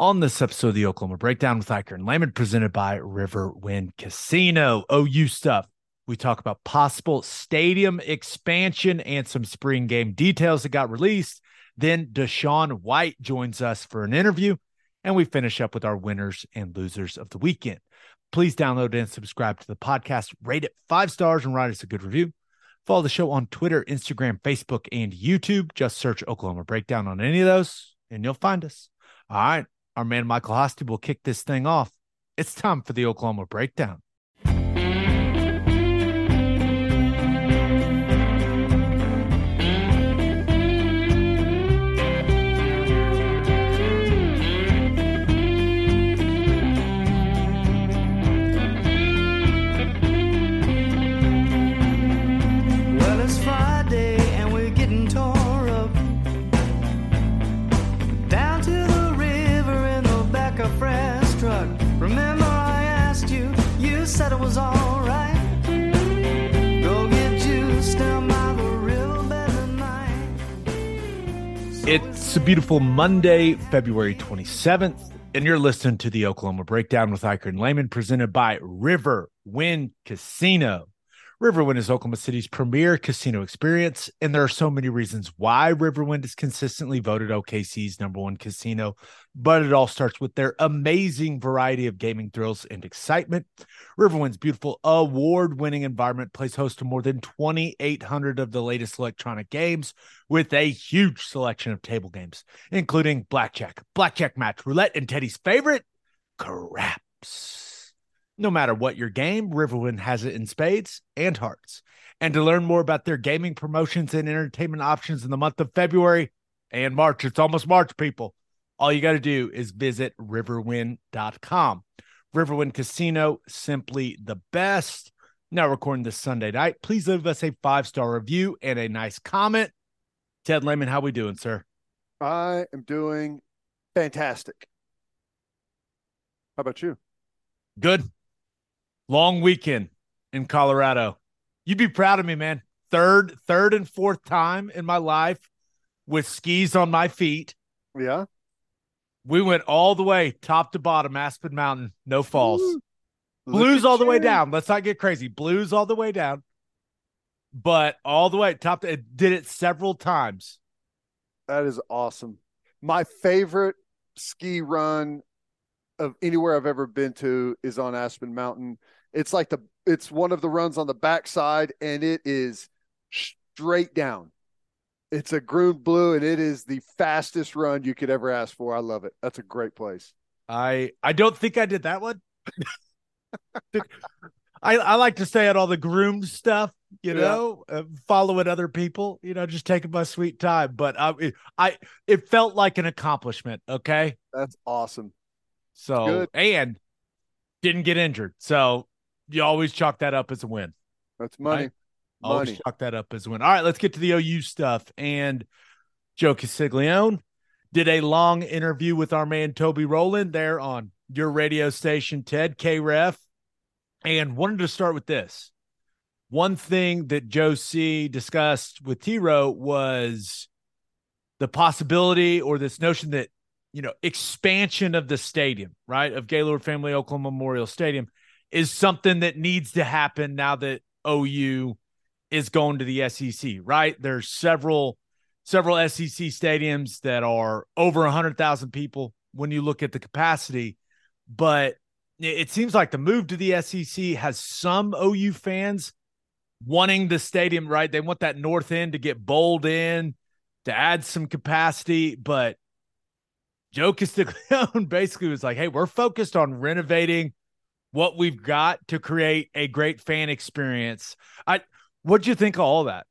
On this episode of the Oklahoma Breakdown with Ikard and Lehman, presented by Riverwind Casino, OU stuff. We talk about possible stadium expansion and some spring game details that got released. Then DaShaun White joins us for an interview, and we finish up with our winners and losers of the weekend. Please download and subscribe to the podcast, rate it five stars, and write us a good review. Follow the show on Twitter, Instagram, Facebook, and YouTube. Just search Oklahoma Breakdown on any of those, and you'll find us. All right. Our man Michael Hosty will kick this thing off. It's time for the Oklahoma Breakdown. It's a beautiful Monday, February 27th, and you're listening to the Oklahoma Breakdown with Ikard and Lehman, presented by River Wind Casino. Riverwind is Oklahoma City's premier casino experience, and there are so many reasons why Riverwind is consistently voted OKC's number one casino. But it all starts with their amazing variety of gaming thrills and excitement. Riverwind's beautiful award winning environment plays host to more than 2,800 of the latest electronic games with a huge selection of table games, including blackjack, blackjack match, roulette, and Teddy's favorite, craps. No matter what your game, Riverwind has it in spades and hearts. And to learn more about their gaming promotions and entertainment options in the month of February and March, it's almost March, people. All you got to do is visit riverwind.com. Riverwind Casino, simply the best. Now recording this Sunday night. Please leave us a five star review and a nice comment. Ted Lehman, how we doing, sir? I am doing fantastic. How about you? Good. Long weekend in Colorado. You'd be proud of me, man. Third, third and fourth time in my life with skis on my feet. Yeah. We went all the way top to bottom, Aspen Mountain, no falls. Blues all the way down. Let's not get crazy. Blues all the way down. But all the way top to it did it several times. That is awesome. My favorite ski run of anywhere I've ever been to is on Aspen Mountain. It's like the it's one of the runs on the backside and it is straight down. It's a groomed blue and it is the fastest run you could ever ask for. I love it. That's a great place. I I don't think I did that one. I I like to stay at all the groomed stuff, you Yeah. know, uh, following other people, you know, just taking my sweet time. But I it, I it felt like an accomplishment. Okay, That's awesome. so Good. and didn't get injured, so you always chalk that up as a win. That's money. Right. Always Money. chalk that up as a win. All right, let's get to the OU stuff. And Joe Castiglione did a long interview with our man Toby Rowland there on your radio station, Ted KREF, and wanted to start with this. One thing that Joe C discussed with T was the possibility or this notion that you know expansion of the stadium, right, of Gaylord Family Oklahoma Memorial Stadium is something that needs to happen now that OU is going to the SEC, right? There's several several SEC stadiums that are over 100,000 people when you look at the capacity, but it- seems like the move to the SEC has some OU fans wanting the stadium, right? They want that north end to get bowled in to add some capacity, but Joe Castiglione basically was like, "Hey, we're focused on renovating what we've got to create a great fan experience." I what'd you think of all that?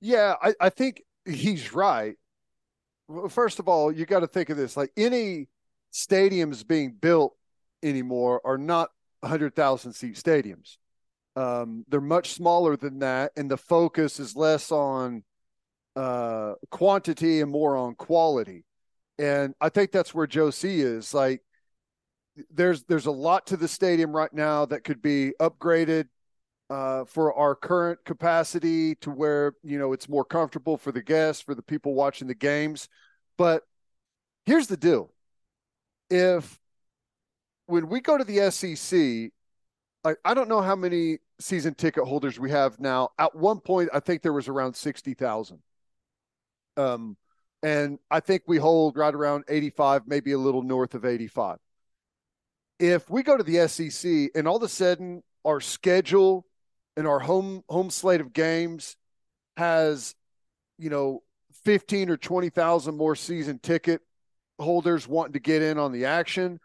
Yeah, I, I think he's right. First of all, you got to think of this like any stadiums being built anymore are not 100,000 seat stadiums. Um, they're much smaller than that, and the focus is less on uh, quantity and more on quality. And I think that's where Joe C is. Like, there's there's a lot to the stadium right now that could be upgraded uh, for our current capacity to where you know it's more comfortable for the guests, for the people watching the games. But here's the deal: if when we go to the SEC, I don't know how many season ticket holders we have now. At one point, I think there was around sixty thousand. Um, and I think we hold right around eighty-five, maybe a little north of eighty-five. If we go to the SEC and all of a sudden our schedule and our home home slate of games has, you know, fifteen or twenty thousand more season ticket holders wanting to get in on the action.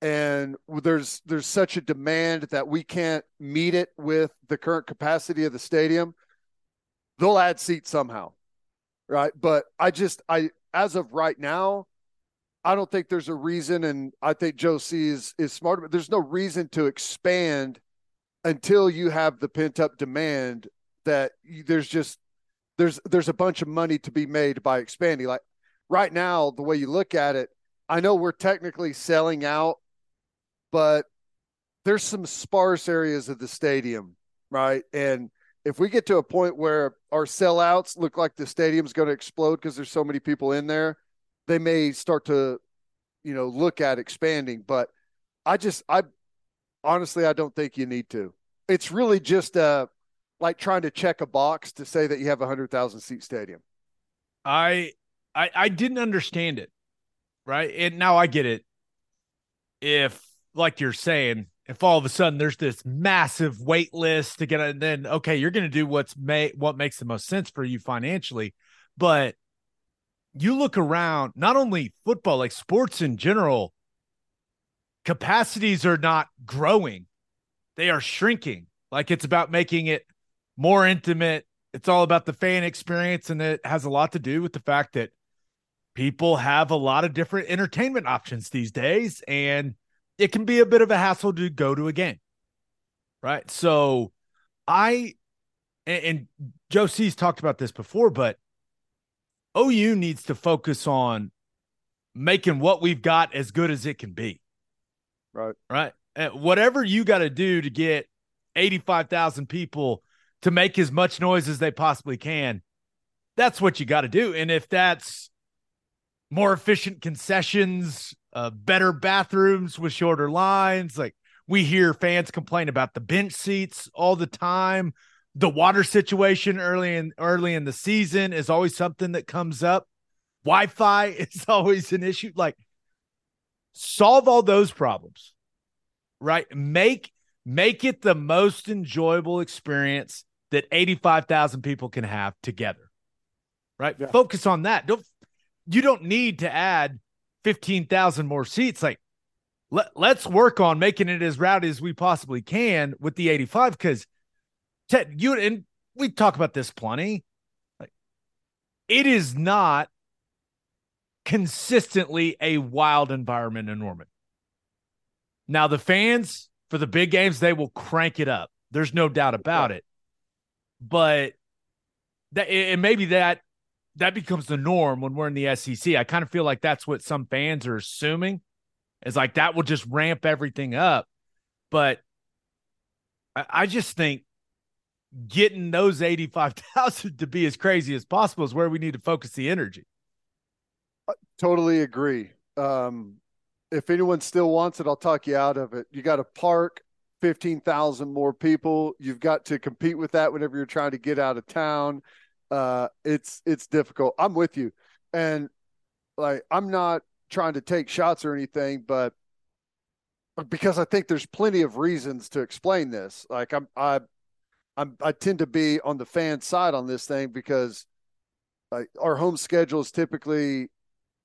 And there's there's such a demand that we can't meet it with the current capacity of the stadium. They'll add seats somehow right? But i just i as of right now i don't think there's a reason and i think joe c is is smart but there's no reason to expand until you have the pent up demand that there's just there's there's a bunch of money to be made by expanding like right now the way you look at it I know we're technically selling out but there's some sparse areas of the stadium, right? And if we get to a point where our sellouts look like the stadium's going to explode because there's so many people in there, they may start to, you know, look at expanding. But I just, I honestly, I don't think you need to. It's really just uh, like trying to check a box to say that you have a hundred thousand seat stadium. I, I, I didn't understand it, right? And now I get it. If like you're saying, if all of a sudden there's this massive wait list to get and then okay, you're going to do what's may what makes the most sense for you financially, but you look around, not only football, like sports in general, capacities are not growing. They are shrinking. Like it's about making it more intimate. It's all about the fan experience and it has a lot to do with the fact that people have a lot of different entertainment options these days and it can be a bit of a hassle to go to a game. Right. So I, and, and Joe C's talked about this before, but OU needs to focus on making what we've got as good as it can be. Right. Right. And whatever you got to do to get 85,000 people to make as much noise as they possibly can, that's what you got to do. And if that's more efficient concessions, uh, better bathrooms with shorter lines. Like we hear fans complain about the bench seats all the time. The water situation early in early in the season is always something that comes up. Wi-Fi is always an issue. Like solve all those problems, right? Make make it the most enjoyable experience that 85,000 people can have together. Right? Yeah. Focus on that. Don't you don't need to add 15,000 more seats. Like, let, let's work on making it as rowdy as we possibly can with the 85 because Ted, you and we talk about this plenty. Like, it is not consistently a wild environment in Norman. Now, the fans for the big games, they will crank it up. There's no doubt about it. But that and maybe that that becomes the norm when we're in the SEC. I kind of feel like that's what some fans are assuming. Is like that will just ramp everything up. But I, I just think getting those 85,000 to be as crazy as possible is where we need to focus the energy. I totally agree. Um, if anyone still wants it, I'll talk you out of it. You got to park 15,000 more people. You've got to compete with that whenever you're trying to get out of town uh, it's it's difficult. I'm with you, and like I'm not trying to take shots or anything, but because I think there's plenty of reasons to explain this. Like I'm I I'm I tend to be on the fan side on this thing because like our home schedule is typically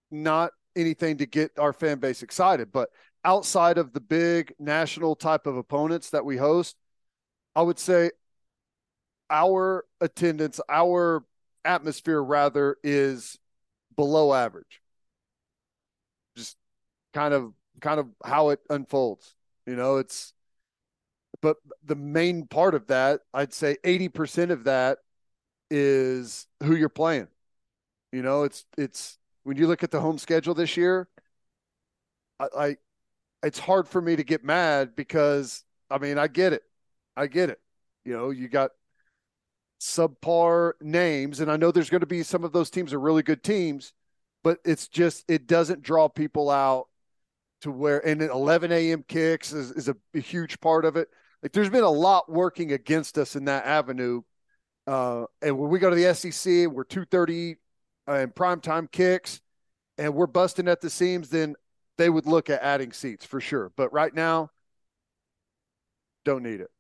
not anything to get our fan base excited, but outside of the big national type of opponents that we host, I would say our attendance, our atmosphere rather is below average. Just kind of kind of how it unfolds. You know, it's but the main part of that, I'd say 80% of that is who you're playing. You know, it's it's when you look at the home schedule this year, I, I it's hard for me to get mad because I mean, I get it. I get it. You know, you got subpar names, and I know there's going to be some of those teams are really good teams, but it's just it doesn't draw people out to where and 11 a.m. kicks is, is a, a huge part of it. Like there's been a lot working against us in that avenue. Uh, and when we go to the SEC, we're 230 and in prime time kicks, and we're busting at the seams. Then they would look at adding seats for sure. But right now, don't need it.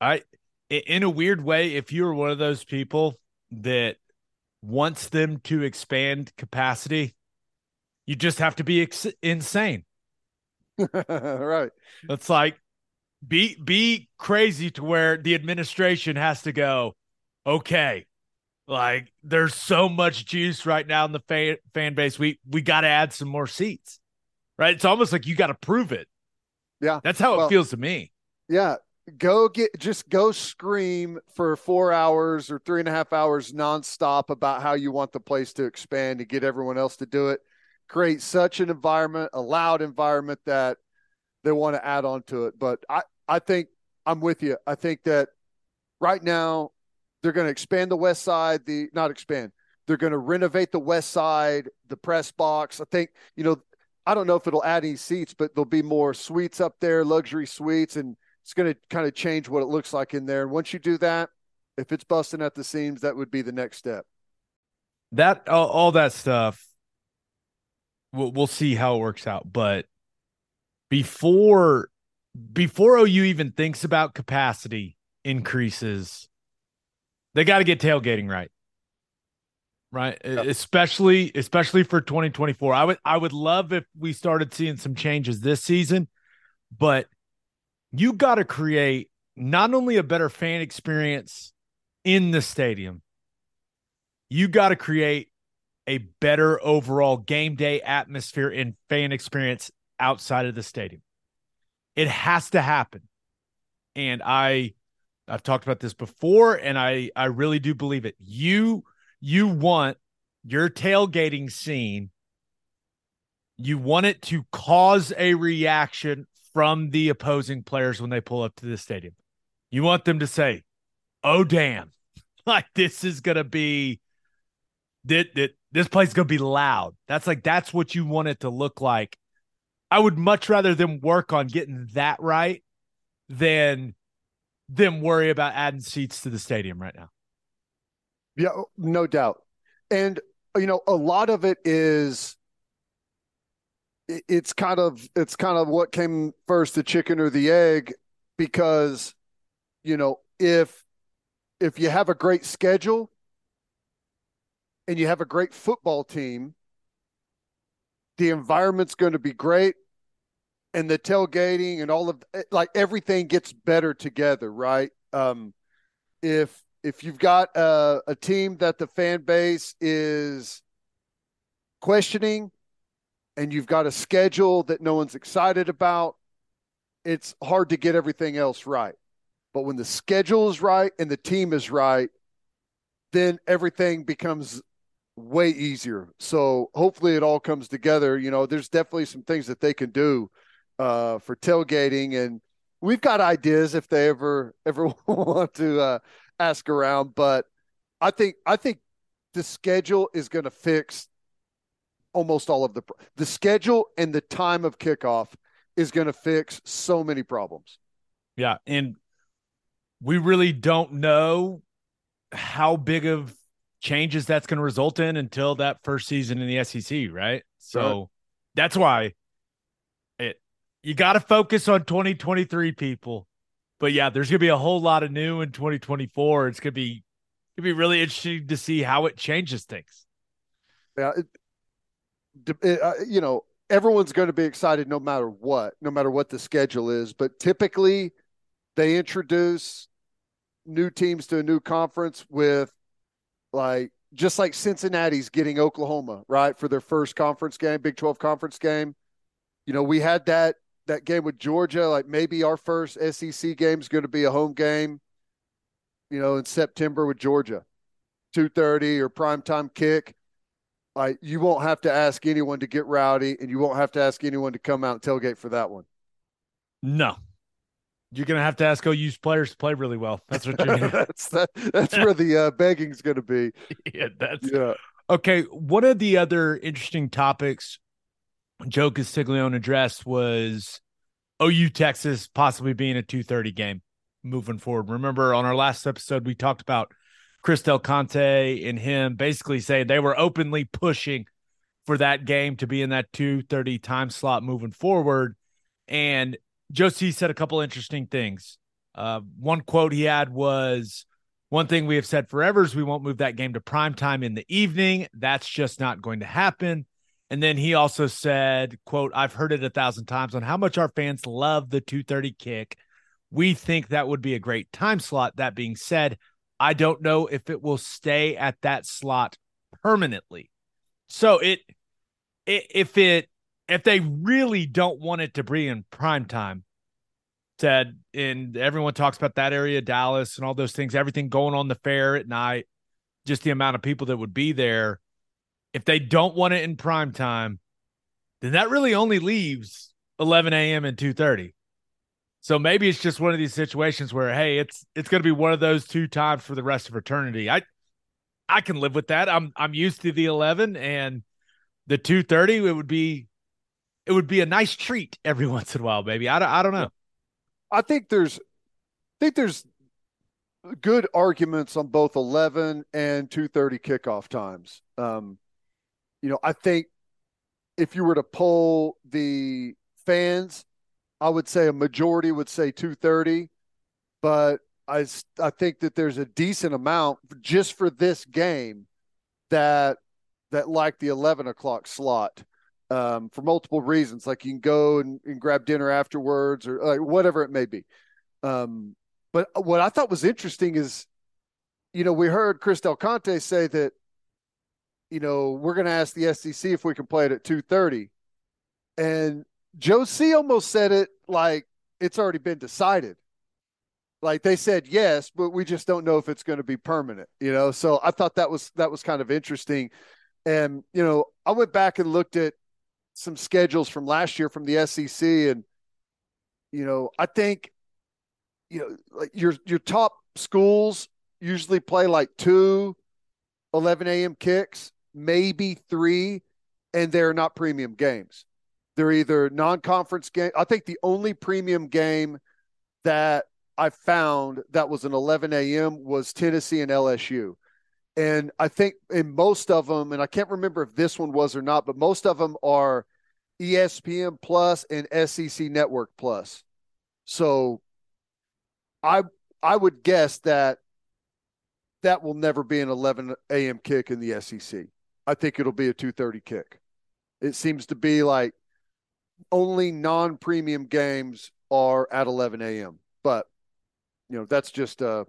I, in a weird way, if you were one of those people that wants them to expand capacity, you just have to be ex- insane. right. It's like be be crazy to where the administration has to go, okay. Like there's so much juice right now in the fan fan base. We we got to add some more seats. Right? It's almost like you got to prove it. Yeah. That's how well, it feels to me. Yeah. Go get just go scream for four hours or three and a half hours nonstop about how you want the place to expand and get everyone else to do it. Create such an environment, a loud environment that they want to add on to it. But I, I think I'm with you. I think that right now they're going to expand the west side, the not expand. They're going to renovate the west side, the press box. I think, you know, I don't know if it'll add any seats, but there'll be more suites up there, luxury suites, and it's going to kind of change what it looks like in there. And once you do that, if it's busting at the seams, that would be the next step. That all, all that stuff, we'll, we'll see how it works out. But before before OU even thinks about capacity increases, they got to get tailgating right. Right? Yep. Especially especially for 2024. I would I would love if we started seeing some changes this season, but you got to create not only a better fan experience in the stadium, you got to create a better overall game day atmosphere and fan experience outside of the stadium. It has to happen. And I I've talked about this before and I I really do believe it. You you want your tailgating scene you want it to cause a reaction from the opposing players when they pull up to the stadium. You want them to say, "Oh damn." Like this is going to be that that this place is to be loud. That's like that's what you want it to look like I would much rather them work on getting that right than them worry about adding seats to the stadium right now. Yeah, no doubt. And you know, a lot of it is it's kind of it's kind of what came first the chicken or the egg because you know, if if you have a great schedule and you have a great football team, the environment's going to be great and the tailgating and all of eh, like everything gets better together, right? Um, if if you've got a, a team that the fan base is questioning, and you've got a schedule that no one's excited about, it's hard to get everything else right. But when the schedule is right and the team is right, then everything becomes way easier. So hopefully it all comes together. You know, there's definitely some things that they can do uh, for tailgating, and we've got ideas if they ever ever want to uh, ask around. But I think I think the schedule is going to fix almost all of the the schedule and the time of kickoff is going to fix so many problems. Yeah, and we really don't know how big of changes that's going to result in until that first season in the SEC, right? So right. that's why you got to focus on 2023 people. But yeah, there's going to be a whole lot of new in 2024. It's going to be it be really interesting to see how it changes things. Yeah, it, it, uh, you know, everyone's going to be excited no matter what, no matter what the schedule is. But typically, they introduce new teams to a new conference with like just like Cincinnati's getting Oklahoma right for their first conference game, Big 12 conference game. You know, we had that that game with Georgia, like maybe our first SEC game is going to be a home game, you know, in September with Georgia, two thirty or primetime kick. Like you won't have to ask anyone to get rowdy, and you won't have to ask anyone to come out and tailgate for that one. No, you're gonna have to ask OU's players to play really well. That's what you're. Gonna... that's that, That's where the uh, begging's going to be. Yeah, that's yeah. Okay, one of the other interesting topics Joe Castiglione address was OU Texas possibly being a 2:30 game moving forward. Remember on our last episode we talked about Chris Del Conte and him basically saying they were openly pushing for that game to be in that 2:30 time slot moving forward and Joe C said a couple interesting things. Uh, one quote he had was one thing we have said forever is we won't move that game to prime time in the evening. That's just not going to happen. And then he also said, quote, I've heard it a thousand times on how much our fans love the 230 kick. We think that would be a great time slot. That being said, I don't know if it will stay at that slot permanently. So it, it if it if they really don't want it to be in prime time, said, and everyone talks about that area, Dallas, and all those things, everything going on the fair at night, just the amount of people that would be there if they don't want it in prime time, then that really only leaves 11 a.m. and 2:30. So maybe it's just one of these situations where, hey, it's it's going to be one of those two times for the rest of eternity. I I can live with that. I'm I'm used to the 11 and the 2:30. It would be it would be a nice treat every once in a while, maybe. I don't I don't know. I think there's I think there's good arguments on both 11 and 2:30 kickoff times. Um, you know, I think if you were to poll the fans, I would say a majority would say 230, but I, I think that there's a decent amount just for this game that that like the 11 o'clock slot um, for multiple reasons. Like you can go and, and grab dinner afterwards or like whatever it may be. Um, but what I thought was interesting is, you know, we heard Chris Del Conte say that you know, we're going to ask the SEC if we can play it at 2:30. And Joe C almost said it like it's already been decided. Like they said yes, but we just don't know if it's going to be permanent, you know. So I thought that was that was kind of interesting. And, you know, I went back and looked at some schedules from last year from the SEC and you know, I think you know, like your your top schools usually play like two 11 a.m. kicks maybe three, and they're not premium games. They're either non-conference game. I think the only premium game that I found that was an 11 a.m. was Tennessee and LSU. And I think in most of them, and I can't remember if this one was or not, but most of them are ESPN Plus and SEC Network Plus. So I I would guess that that will never be an 11 a.m. kick in the SEC. I think it'll be a 230 kick. It seems to be like only non premium games are at 11 a.m. But, you know, that's just a,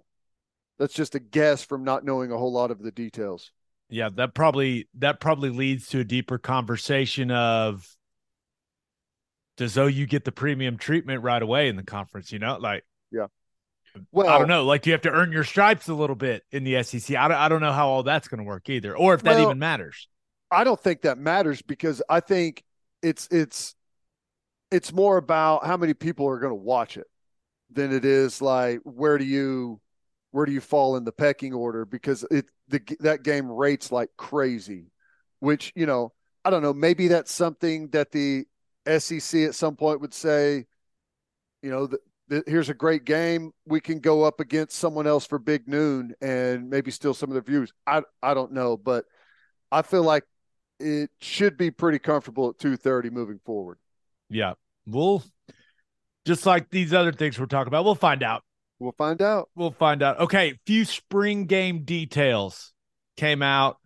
that's just a guess from not knowing a whole lot of the details. Yeah, that probably that probably leads to a deeper conversation of does OU get the premium treatment right away in the conference? You know, like yeah, well, I don't know. Like, you have to earn your stripes a little bit in the SEC? I don't, I don't know how all that's going to work either, or if that well, even matters. I don't think that matters because I think it's it's it's more about how many people are going to watch it than it is like where do you where do you fall in the pecking order because it the that game rates like crazy, which you know I don't know maybe that's something that the SEC at some point would say, you know, the, here's a great game. We can go up against someone else for big noon and maybe steal some of their views. I I don't know, but I feel like it should be pretty comfortable at 2:30 moving forward. Yeah. We'll just like these other things we're talking about, we'll find out. We'll find out. We'll find out. Okay, few spring game details came out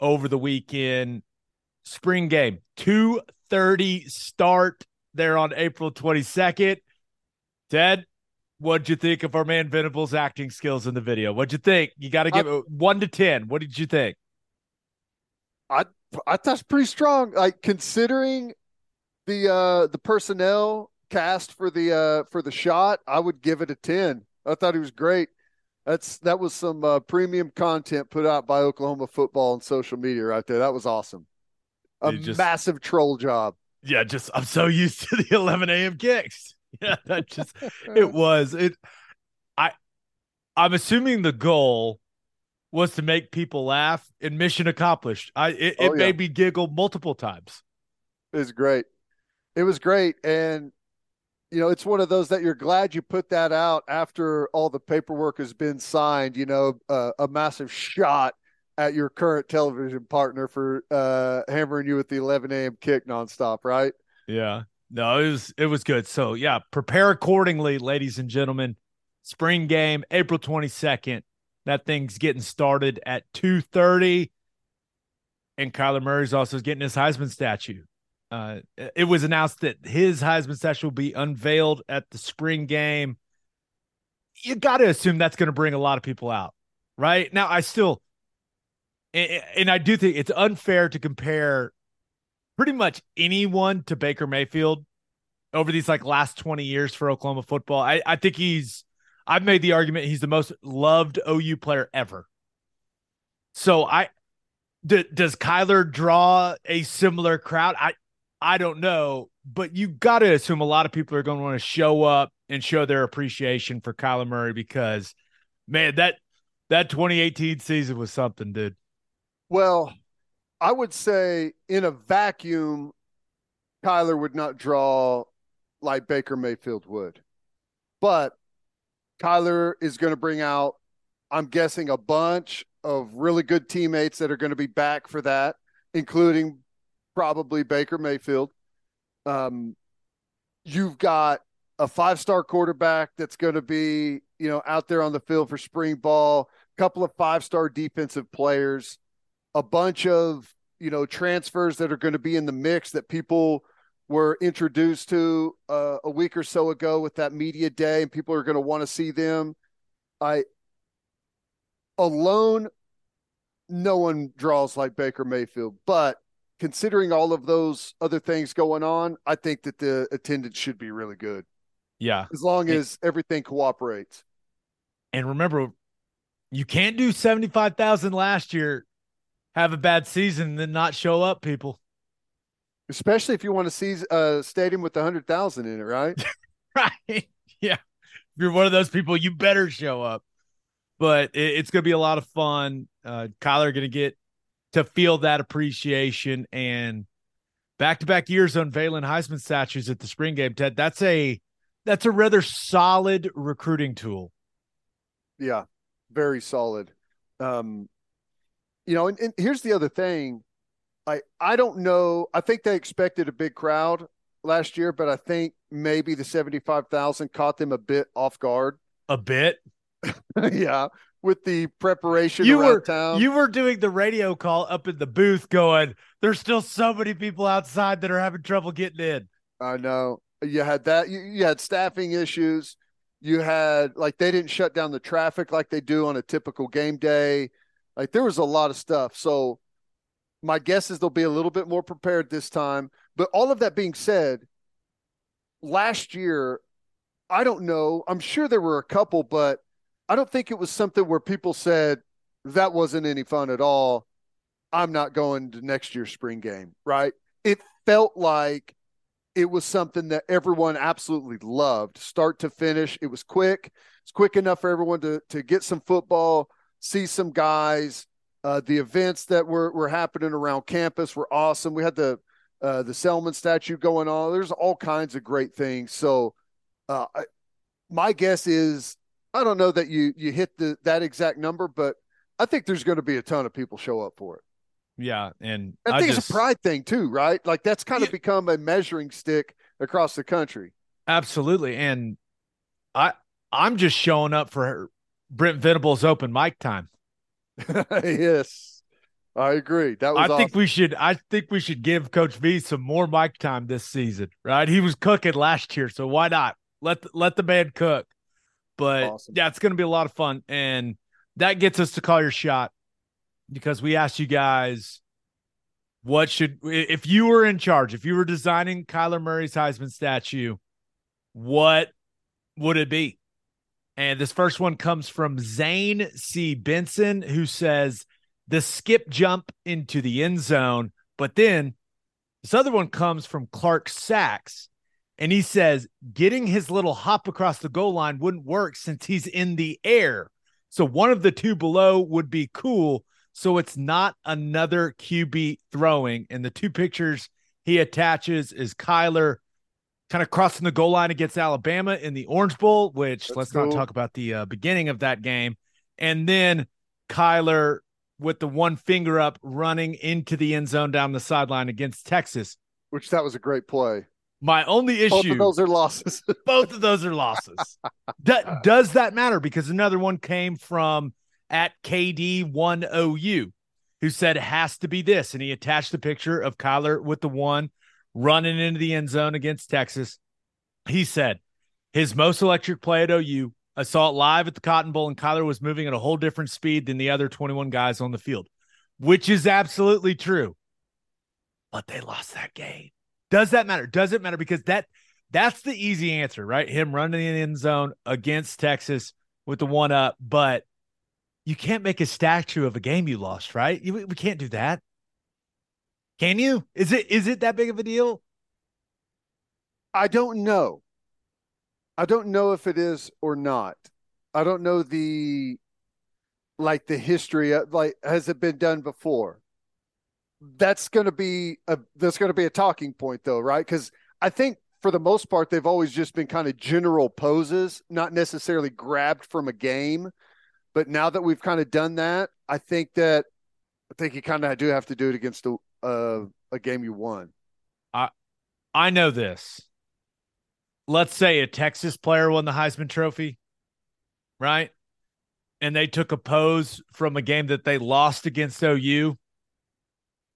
over the weekend. Spring game, 2:30 start there on April 22nd. Ted, what'd you think of our man Venable's acting skills in the video? What'd you think? You got to give it one to ten. What did you think? I I thought it's pretty strong. Like considering the uh the personnel cast for the uh for the shot, I would give it a ten. I thought he was great. That's that was some uh, premium content put out by Oklahoma football and social media right there. That was awesome. A just, massive troll job. Yeah, just I'm so used to the 11 a.m. kicks. yeah, that just it was it. I I'm assuming the goal was to make people laugh, and mission accomplished. I it, it oh, yeah. made me giggle multiple times. It was great. It was great. And, you know, it's one of those that you're glad you put that out after all the paperwork has been signed, you know, uh, a massive shot at your current television partner for uh, hammering you with the 11 a.m. kick nonstop, right? Yeah. No, it was it was good. So yeah, prepare accordingly, ladies and gentlemen. Spring game, April 22nd. That thing's getting started at 2:30. And Kyler Murray's also getting his Heisman statue. Uh, it was announced that his Heisman statue will be unveiled at the spring game. You got to assume that's going to bring a lot of people out, right? Now, I still, and I do think it's unfair to compare pretty much anyone to Baker Mayfield over these like last 20 years for Oklahoma football. I, I think he's I've made the argument he's the most loved OU player ever. So I d- does Kyler draw a similar crowd? I I don't know, but you got to assume a lot of people are going to want to show up and show their appreciation for Kyler Murray because man, that that 2018 season was something, dude. Well, I would say in a vacuum, Kyler would not draw like Baker Mayfield would. But Kyler is going to bring out, I'm guessing, a bunch of really good teammates that are going to be back for that, including probably Baker Mayfield. Um, you've got a five star quarterback that's going to be, you know, out there on the field for spring ball, a couple of five star defensive players a bunch of you know transfers that are going to be in the mix that people were introduced to uh, a week or so ago with that media day, and people are going to want to see them. I alone, no one draws like Baker Mayfield, but considering all of those other things going on, I think that the attendance should be really good. Yeah, as long as everything cooperates. And remember, you can't do seventy five thousand last year have a bad season and then not show up, people. Especially if you want to see a stadium with a hundred thousand in it, right? right. Yeah. If you're one of those people, you better show up. But it, it's going to be a lot of fun. Uh, Kyler going to get to feel that appreciation and back to back years unveiling Heisman statues at the spring game. Ted, that's a that's a rather solid recruiting tool. Yeah, very solid. Um, you know, and, and here's the other thing. I I don't know. I think they expected a big crowd last year, but I think maybe the seventy five thousand caught them a bit off guard. A bit, yeah. With the preparation you were town. you were doing the radio call up in the booth, going, "There's still so many people outside that are having trouble getting in." I know. You had that. You, you had staffing issues. You had like they didn't shut down the traffic like they do on a typical game day. Like there was a lot of stuff. So my guess is they'll be a little bit more prepared this time. But all of that being said, last year, I don't know. I'm sure there were a couple, but I don't think it was something where people said that wasn't any fun at all. I'm not going to next year's spring game, right? It felt like it was something that everyone absolutely loved, start to finish. It was quick. It's quick enough for everyone to to get some football, see some guys. Uh, the events that were, were happening around campus were awesome. We had the uh, the Selmon statue going on. There's all kinds of great things. So, uh, I, my guess is I don't know that you you hit the that exact number, but I think there's going to be a ton of people show up for it. Yeah, and I think just, it's a pride thing too, right? Like that's kind of become a measuring stick across the country. Absolutely, and I I'm just showing up for Brent Venables open mic time. yes. I agree. That was I awesome. think we should I think we should give Coach V some more mic time this season, right? He was cooking last year, so why not? Let the, let the man cook. But awesome. yeah, it's going to be a lot of fun and that gets us to call your shot because we asked you guys what should if you were in charge, if you were designing Kyler Murray's Heisman statue, what would it be? And this first one comes from Zane C. Benson, who says the skip jump into the end zone. But then this other one comes from Clark Sachs. And he says getting his little hop across the goal line wouldn't work since he's in the air. So one of the two below would be cool. So it's not another QB throwing. And the two pictures he attaches is Kyler kind of crossing the goal line against Alabama in the Orange Bowl, which That's let's cool. not talk about the uh, beginning of that game. And then Kyler with the one finger up running into the end zone down the sideline against Texas. Which that was a great play. My only issue Both of those are losses. both of those are losses. Do- does that matter? Because another one came from at KD1OU who said it has to be this. And he attached the picture of Kyler with the one running into the end zone against Texas. He said his most electric play at OU. I saw it live at the Cotton Bowl, and Kyler was moving at a whole different speed than the other 21 guys on the field, which is absolutely true. But they lost that game. Does that matter? Does it matter? Because that that's the easy answer, right? Him running in the end zone against Texas with the one up, but you can't make a statue of a game you lost, right? You, we can't do that. Can you? Is it is it that big of a deal? I don't know. I don't know if it is or not. I don't know the like the history of like has it been done before? That's going to be a that's going to be a talking point though, right? Cuz I think for the most part they've always just been kind of general poses, not necessarily grabbed from a game. But now that we've kind of done that, I think that I think you kind of do have to do it against a uh, a game you won. I I know this. Let's say a Texas player won the Heisman Trophy, right? And they took a pose from a game that they lost against OU.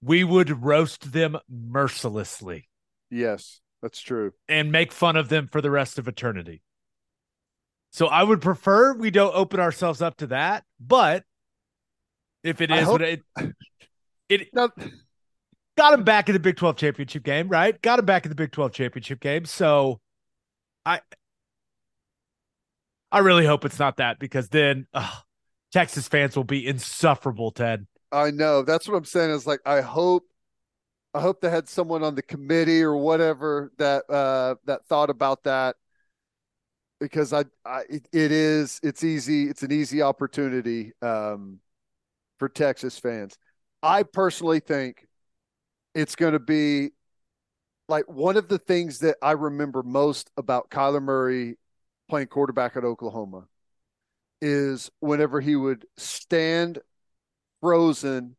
We would roast them mercilessly Yes, that's true. and make fun of them for the rest of eternity. So I would prefer we don't open ourselves up to that, but if it is, hope- it it Now, got him back in the Big 12 championship game, right? Got him back in the Big 12 championship game. So I I really hope it's not that because then ugh, Texas fans will be insufferable, Ted. I know. That's what I'm saying. Is like I hope I hope they had someone on the committee or whatever that uh that thought about that because I I it, it is it's easy it's an easy opportunity um for Texas fans. I personally think it's going to be like one of the things that I remember most about Kyler Murray playing quarterback at Oklahoma is whenever he would stand frozen,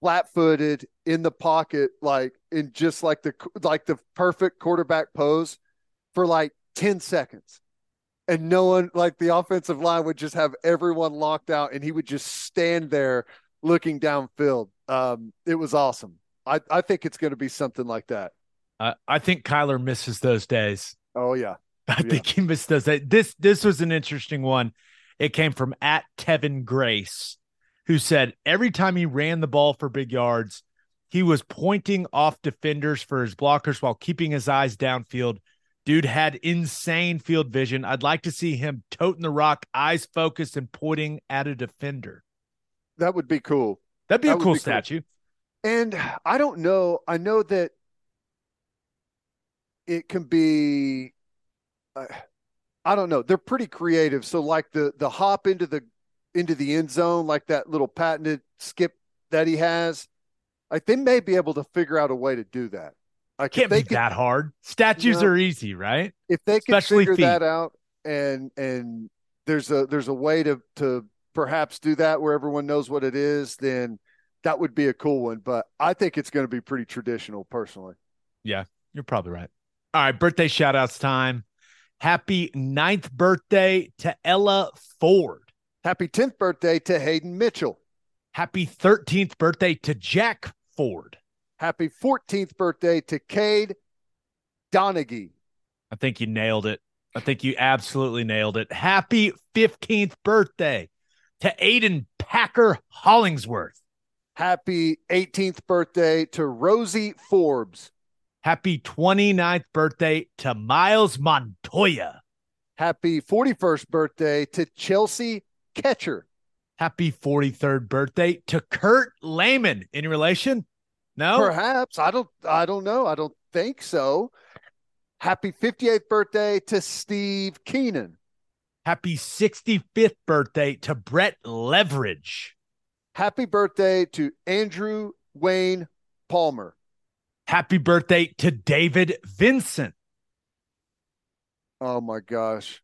flat-footed in the pocket, like in just like the like the perfect quarterback pose for like 10 seconds. And no one like the offensive line would just have everyone locked out and he would just stand there looking downfield. Um, it was awesome. I, I think it's going to be something like that. I I think Kyler misses those days. Oh yeah. I Yeah. think he missed those days. This this was an interesting one. It came from at Tevin Grace, who said every time he ran the ball for big yards, he was pointing off defenders for his blockers while keeping his eyes downfield. Dude had insane field vision. I'd like to see him toting the rock, eyes focused, and pointing at a defender. That would be cool. That'd be That a cool be cool. And I don't know. I know that it can be. Uh, I don't know. They're pretty creative. So like the the hop into the into the end zone, like that little patented skip that he has, like they may be able to figure out a way to do that. Like Can't be could, that hard. Statues No. are easy, right? if they can figure feet. that out, and and there's a there's a way to to perhaps do that where everyone knows what it is, then that would be a cool one. But I think it's going to be pretty traditional, personally. Yeah, you're probably right. All right, birthday shout outs time. Happy ninth birthday to Ella Ford. Happy 10th birthday to Hayden Mitchell. Happy 13th birthday to Jack Ford. Happy 14th birthday to Cade Donaghy. I think you nailed it. I think you absolutely nailed it. Happy 15th birthday to Aiden Packer Hollingsworth. Happy 18th birthday to Rosie Forbes. Happy 29th birthday to Miles Montoya. Happy 41st birthday to Chelsea Ketcher. Happy 43rd birthday to Kurt Lehman. Any relation? No? Perhaps. I don't I don't know. I don't think so. Happy 58th birthday to Steve Keenan. Happy 65th birthday to Brett Leverage. Happy birthday to Andrew Wayne Palmer. Happy birthday to David Vincent. Oh my gosh.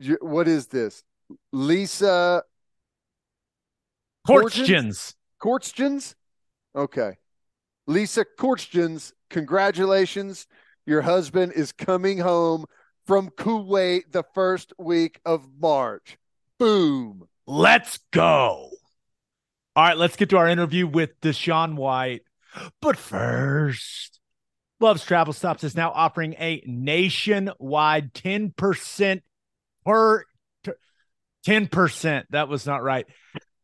You, what is this? Lisa Kortjens. Kortjens? Okay. Lisa Kortjens, congratulations. Your husband is coming home from Kuwait the first week of March. Boom. Let's go. All right, let's get to our interview with DaShaun White. But first, Love's Travel Stops is now offering a nationwide 10% per 10%. That was not right.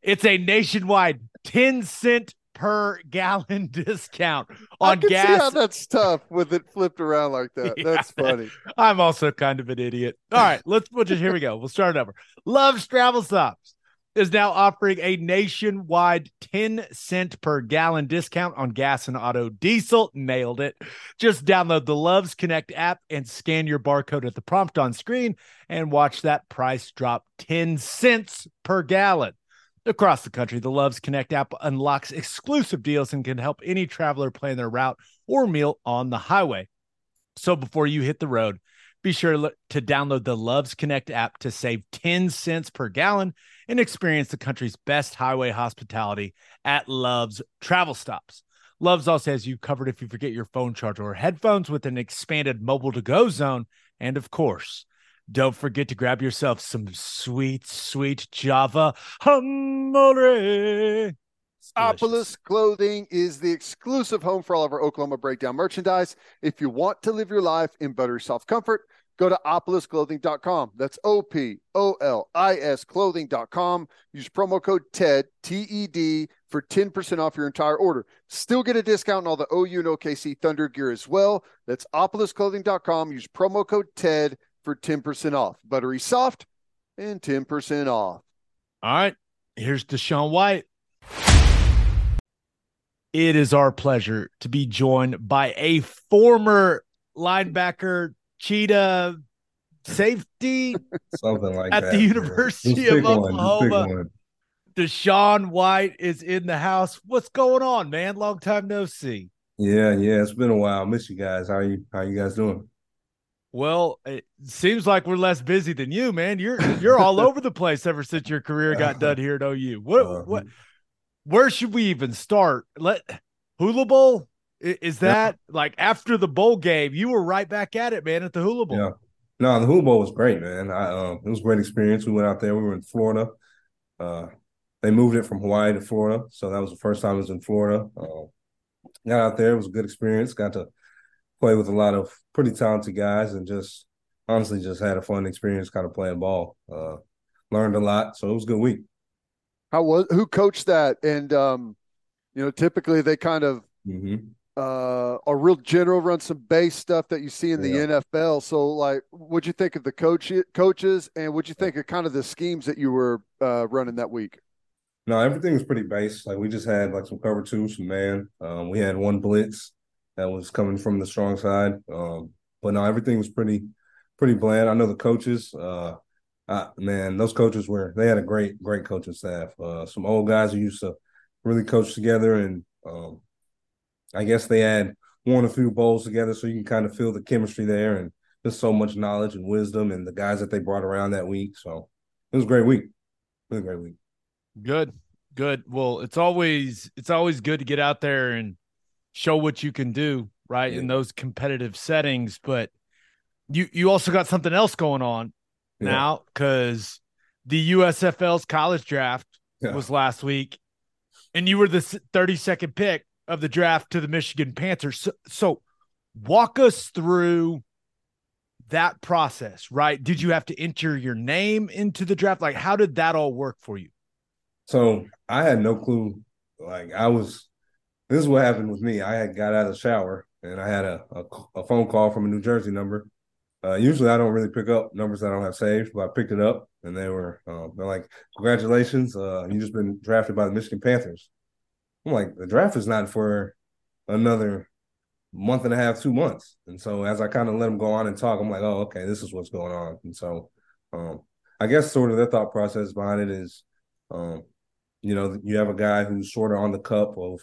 It's a nationwide 10 cent per gallon discount on I can gas. see how that's tough with it flipped around like that. Yeah. That's funny. I'm also kind of an idiot. All right, let's we'll just here we go. We'll start it over. Love's Travel Stops is now offering a nationwide 10 cent per gallon discount on gas and auto diesel. Nailed it. Just download the Loves Connect app and scan your barcode at the prompt on screen and watch that price drop 10 cents per gallon. Across the country, the Loves Connect app unlocks exclusive deals and can help any traveler plan their route or meal on the highway. So before you hit the road, be sure to download the Loves Connect app to save 10 cents per gallon and experience the country's best highway hospitality at Love's Travel Stops. Love's also has you covered if you forget your phone charger or headphones with an expanded mobile to go zone. And of course, don't forget to grab yourself some sweet, sweet Java Amore. Opolis Clothing is the exclusive home for all of our Oklahoma Breakdown merchandise. If you want to live your life in buttery soft comfort, go to opolisclothing.com. That's O P O L I S clothing.com. Use promo code TED, T E D, for 10% off your entire order. Still get a discount on all the OU and OKC Thunder gear as well. That's opolisclothing.com. Use promo code TED for 10% off. Buttery soft and 10% off. All right, here's DaShaun White. It is our pleasure to be joined by a former linebacker, cheetah safety Something like At that. At the. University of pick one, just pick Oklahoma. one. DaShaun White is in the house. What's going on, man? Long time no see. Yeah, yeah, it's been a while. Miss you guys. How you how you guys doing? Well, it seems like we're less busy than you, man. You're you're all over the place ever since your career got done here at OU. What Uh, what where should we even start? Let Hula Bowl is Yeah. that like after the bowl game? You were right back at it, man, at the Hula Bowl. Yeah. No, the Hula Bowl was great, man. I um, it was a great experience. We went out there. We were in Florida. Uh, they moved it from Hawaii to Florida, so that was the first time I was in Florida. Um, got out there. It was a good experience. Got to play with a lot of pretty talented guys, and just honestly, just had a fun experience, kind of playing ball. Uh, learned a lot, so it was a good week. How was who coached that? And um, you know, typically they kind of hmm uh are real general, run some base stuff that you see in the Yeah. NFL. So, like, what'd you think of the coach coaches, and what'd you think of kind of the schemes that you were uh, running that week? No, everything was pretty base. Like we just had like some cover two, some man. Um, we had one blitz that was coming from the strong side. Um, but no, everything was pretty, pretty bland. I know the coaches. Uh, uh, man, those coaches were they had a great, great coaching staff. Uh, some old guys who used to really coach together, and um, I guess they had won a few bowls together, so you can kind of feel the chemistry there, and just so much knowledge and wisdom, and the guys that they brought around that week. So it was a great week. It was a great week. Good. Good. Well, it's always it's always good to get out there and show what you can do, right? In those competitive settings, but you you also got something else going on Yeah. now cuz the USFL's college draft Yeah. was last week and you were the 32nd pick of the draft to the Michigan Panthers. So, so walk us through that process, right? Did you have to enter your name into the draft? Like how did that all work for you? So I had no clue. Like I was, this is what happened with me. I had got out of the shower and I had a, a, a phone call from a New Jersey number. Uh, usually I don't really pick up numbers I don't have saved, but I picked it up and they were um, they're like, "Congratulations, uh, you just been drafted by the Michigan Panthers." I'm like, the draft is not for another month and a half, two months. And so as I kind of let them go on and talk, I'm like, "Oh, okay, this is what's going on." And so, um, I guess sort of their thought process behind it is, um, you know, you have a guy who's sort of on the cup of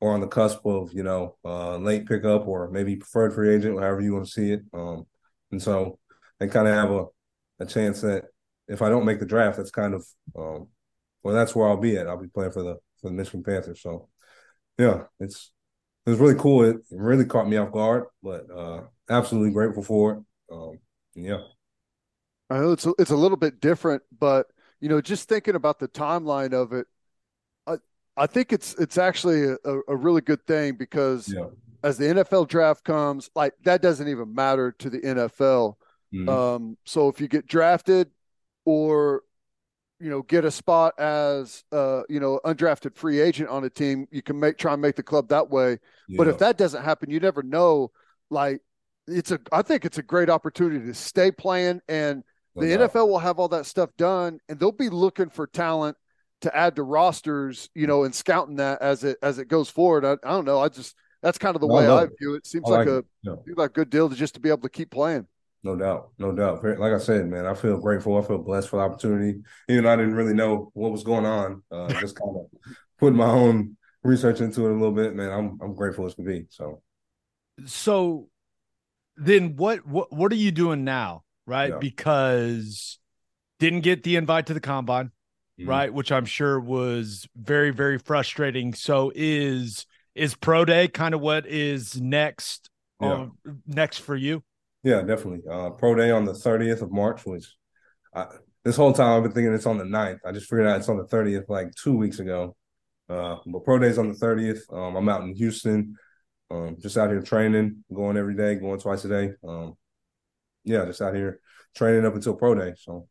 or on the cusp of you know uh, late pickup or maybe preferred free agent, however you want to see it. Um, and so they kind of have a a chance that if I don't make the draft, that's kind of um, well, that's where I'll be at. I'll be playing for the for the Michigan Panthers. So yeah, it's it was really cool. It, really caught me off guard, but uh, absolutely grateful for it. Um, yeah. I know it's a, it's a little bit different, but you know, just thinking about the timeline of it, I I think it's it's actually a, a really good thing because yeah. As the NFL draft comes, like that doesn't even matter to the NFL. Mhm. Um, so if you get drafted or you know get a spot as uh, you know undrafted free agent on a team, you can make try and make the club that way. But if that doesn't happen, you never know. Like it's a, I think it's a great opportunity to stay playing, and the. NFL will have all that stuff done, and they'll be looking for talent to add to rosters, you know, and scouting that as it as it goes forward. I, I don't know. I just that's kind of the No, way love I view it. Seems I like, like a it. Yeah. seems like a good deal to just to be able to keep playing. No doubt, no doubt. Like I said, man, I feel grateful. I feel blessed for the opportunity. Even though I didn't really know what was going on, uh, just kind of putting my own research into it a little bit. Man, I'm I'm grateful as can be. So so then what what what are you doing now right Yeah. because didn't get the invite to the combine Mhm. right which i'm sure was very very frustrating so is is pro day kind of what is next Yeah. on next for you yeah, definitely. Uh, pro day on the 30th of March, which I, this whole time I've been thinking it's on the 9th. I just figured out it's on the 30th like two weeks ago. Uh, but pro day's on the 30th. Um, I'm out in Houston, um, just out here training, going every day, going twice a day. Um, yeah, just out here training up until pro day. So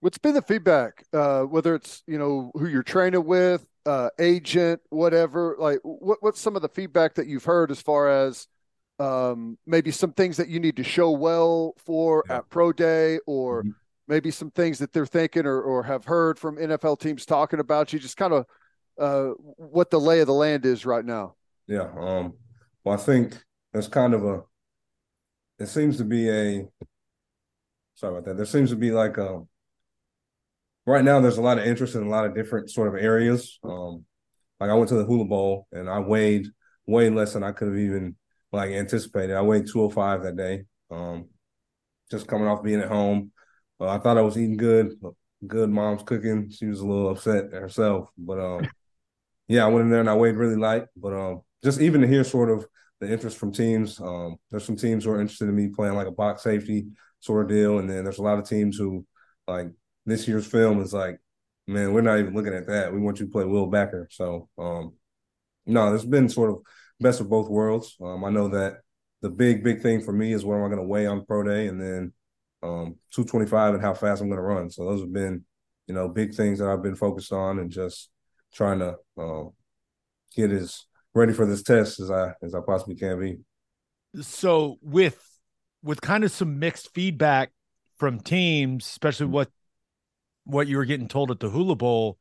What's been the feedback? Uh, whether it's you know who you're training with, uh, agent, whatever. Like, what what's some of the feedback that you've heard as far as um, maybe some things that you need to show well for Yeah. at pro day, or Mhm. maybe some things that they're thinking or or have heard from NFL teams talking about you. Just kind of uh, what the lay of the land is right now. Yeah. Um, well, I think there's kind of a, it seems to be a, sorry about that. There seems to be like a, right now there's a lot of interest in a lot of different sort of areas. Um, like I went to the Hula Bowl and I weighed way less than I could have even like anticipated. I weighed 205 that day. Um, just coming off being at home. Uh, I thought I was eating good, good mom's cooking. She was a little upset herself, but um, yeah, I went in there and I weighed really light. But um, just even to hear sort of the interest from teams, um, there's some teams who are interested in me playing like a box safety sort of deal, and then there's a lot of teams who like this year's film is like, man, we're not even looking at that. We want you to play Will Backer. So um, no, there's been sort of best of both worlds. Um, I know that the big big thing for me is what am I going to weigh on pro day, and then um, 225 and how fast I'm going to run. So those have been, you know, big things that I've been focused on and just trying to um, get as ready for this test as I as I possibly can be. so with with kind of some mixed feedback from teams especially what what you were getting told at the hula bowl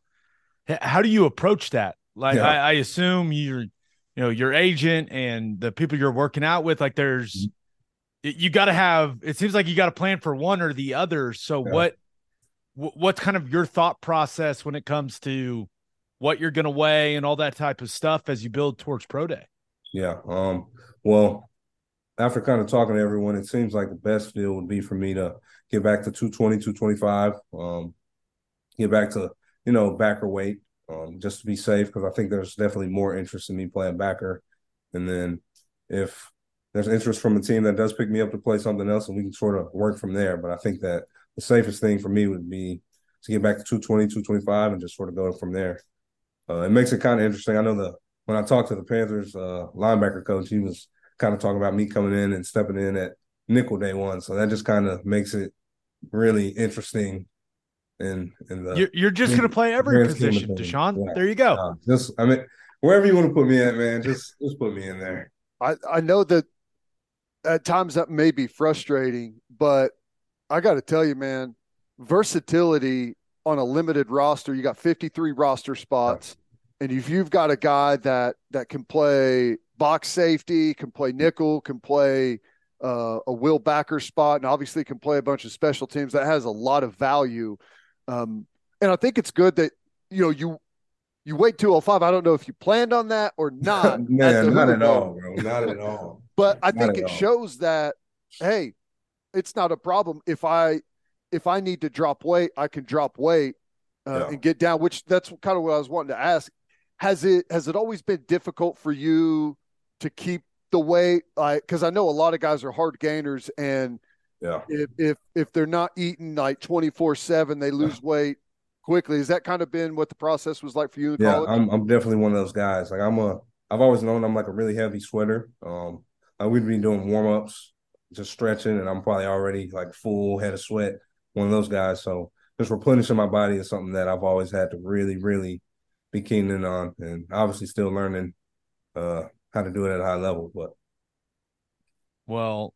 how do you approach that like Yeah. I, I assume you're you know your agent and the people you're working out with like there's Mm-hmm. you got to have it seems like you got to plan for one or the other so Yeah. what what's kind of your thought process when it comes to what you're going to weigh and all that type of stuff as you build towards pro day Yeah. Um, well, after kind of talking to everyone, it seems like the best deal would be for me to get back to 220, 225, um, get back to, you know, backer weight, um, just to be safe, because I think there's definitely more interest in me playing backer. And then if there's interest from a team that does pick me up to play something else, and we can sort of work from there. But I think that the safest thing for me would be to get back to 220, 225 and just sort of go from there. Uh, it makes it kind of interesting. I know the when I talked to the Panthers uh, linebacker coach, he was kind of talking about me coming in and stepping in at nickel day one. So that just kind of makes it really interesting. In in the you're, you're just going to play every grand scheme of position things. DaShaun Yeah. there you go uh, just I mean wherever you want to put me at, man, just just put me in there. I, I know that at times that may be frustrating, but I got to tell you, man, versatility on a limited roster, you got 53 roster spots. And if you've got a guy that that can play box safety, can play nickel, can play uh, a will backer spot, and obviously can play a bunch of special teams, that has a lot of value. Um, and I think it's good that you know you you wait 205. I don't know if you planned on that or not. Man, not at all, bro. Not at all. But I Not think it all. shows that hey, it's not a problem if I if I need to drop weight, I can drop weight uh, Yeah. and get down. Which that's kind of what I was wanting to ask. Has it has it always been difficult for you to keep the weight? Like, because I know a lot of guys are hard gainers, and Yeah. if if if they're not eating like twenty four seven, they lose weight quickly. Has that kind of been what the process was like for you in Yeah, college? I'm I'm definitely one of those guys. Like I'm a I've always known I'm like a really heavy sweater. Um like we'd be doing warm ups, just stretching, and I'm probably already like full head of sweat, one of those guys. So just replenishing my body is something that I've always had to really, really be keen in on and obviously still learning uh how to do it at a high level. But Well,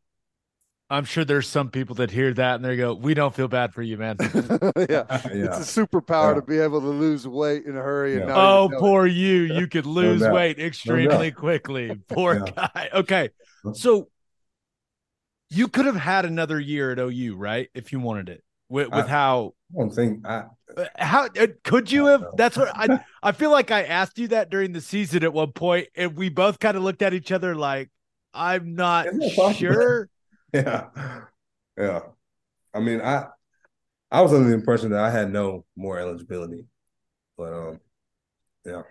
I'm sure there's some people that hear that and they go, "We don't feel bad for you, man." yeah. yeah. It's a superpower Yeah. to be able to lose weight in a hurry. And Yeah. now oh, you know it. poor you! You could lose doubt. weight extremely doubt. quickly. Poor Yeah. guy. Okay, so you could have had another year at OU, right? If you wanted it, with, with I- how I don't think I Uh, How uh, could you have? That's what I. I feel like I asked you that during the season at one point, and we both kind of looked at each other like, "I'm not It's possible. sure." Yeah. Yeah. I mean, I I was under the impression that I had no more eligibility. But um yeah.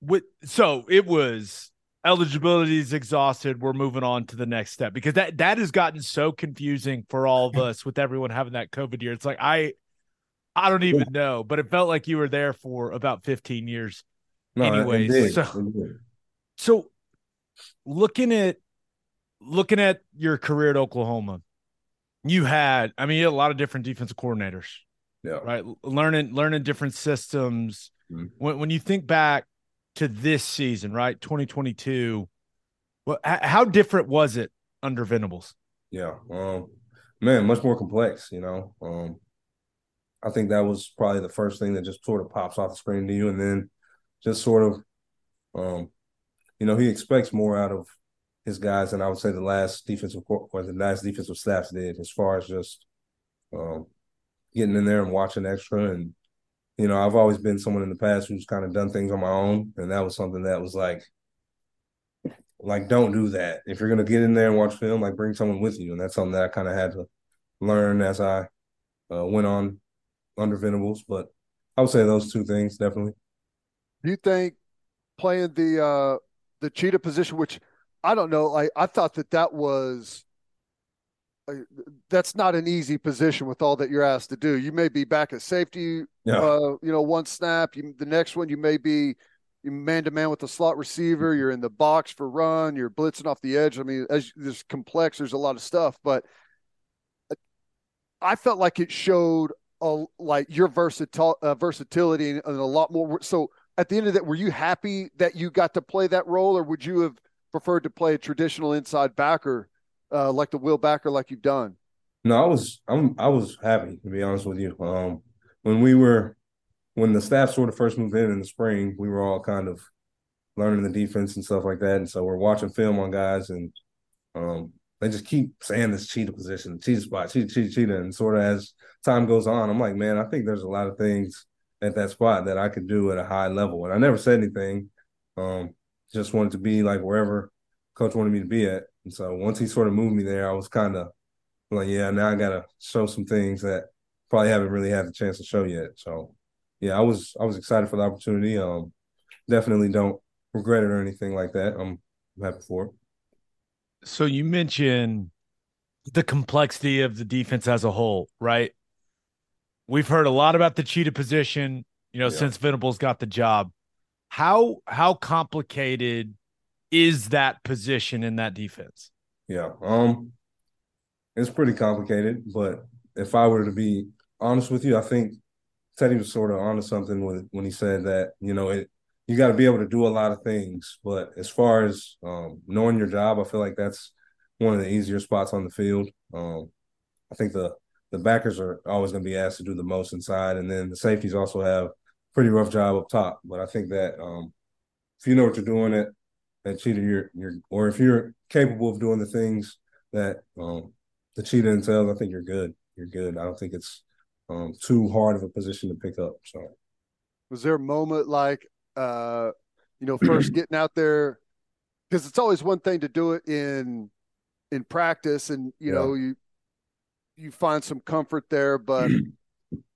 With so it was eligibility is exhausted. We're moving on to the next step because that that has gotten so confusing for all of us with everyone having that COVID year. It's like I, I don't even know, but it felt like you were there for about 15 years. no, Anyways, so-. So looking at looking at your career at Oklahoma, you had I mean you had a lot of different defensive coordinators, Yeah. right? Learning learning different systems. Mhm. When when you think back to this season, right? 2022, well how different was it under Venables? Yeah. Um man, much more complex, you know. Um I think that was probably the first thing that just sort of pops off the screen to you and then just sort of um you know, he expects more out of his guys and I would say the last defensive or the last defensive staffs did as far as just um getting in there and watching extra and you know, I've always been someone in the past who's kind of done things on my own and that was something that was like like don't do that. If you're gonna get in there and watch film, like bring someone with you. And that's something that I kind of had to learn as I uh, went on under Venables. But I would say those two things definitely. Do you think playing the uh the cheetah position, which I don't know, like I thought that that was that's not an easy position with all that you're asked to do. You may be back at safety, Yeah. uh, you know, one snap. You, the next one, you may be man to man with the slot receiver. You're in the box for run. You're blitzing off the edge. I mean, as there's complex, there's a lot of stuff, but I felt like it showed a, like your versatil, uh, versatility and, and a lot more. So at the end of that, were you happy that you got to play that role, or would you have preferred to play a traditional inside backer, uh, like the Will backer, like you've done? No, I was I'm I was happy to be honest with you. Um, when we were when the staff sort of first moved in in the spring, we were all kind of learning the defense and stuff like that, and so we're watching film on guys, and um, they just keep saying this cheetah position, cheetah spot, cheetah, cheetah, cheetah, and sort of as time goes on, I'm like, man, I think there's a lot of things at that spot that I could do at a high level, and I never said anything. Um, just wanted to be like wherever coach wanted me to be at, and so once he sort of moved me there, I was kind of like, yeah, now I gotta show some things that probably haven't really had the chance to show yet. So, yeah, I was I was excited for the opportunity. Um, definitely don't regret it or anything like that. I'm, I'm happy for it. So you mentioned the complexity of the defense as a whole, right? We've heard a lot about the cheetah position, you know, Yeah. since Venables got the job. How how complicated is that position in that defense? Yeah. Um, it's pretty complicated, but if I were to be honest with you, I think Teddy was sort of onto something when when he said that you know it you got to be able to do a lot of things, but as far as um, knowing your job, I feel like that's one of the easier spots on the field. Um, I think the the backers are always going to be asked to do the most inside, and then the safeties also have pretty rough job up top. But I think that um, if you know what you're doing at at cheetah, you're you're or if you're capable of doing the things that um, the cheetah entails, I think you're good. You're good. I don't think it's um, too hard of a position to pick up. So Was there a moment like, uh, you know, first getting out there? Because it's always one thing to do it in in practice, and you Yeah. know you you find some comfort there, but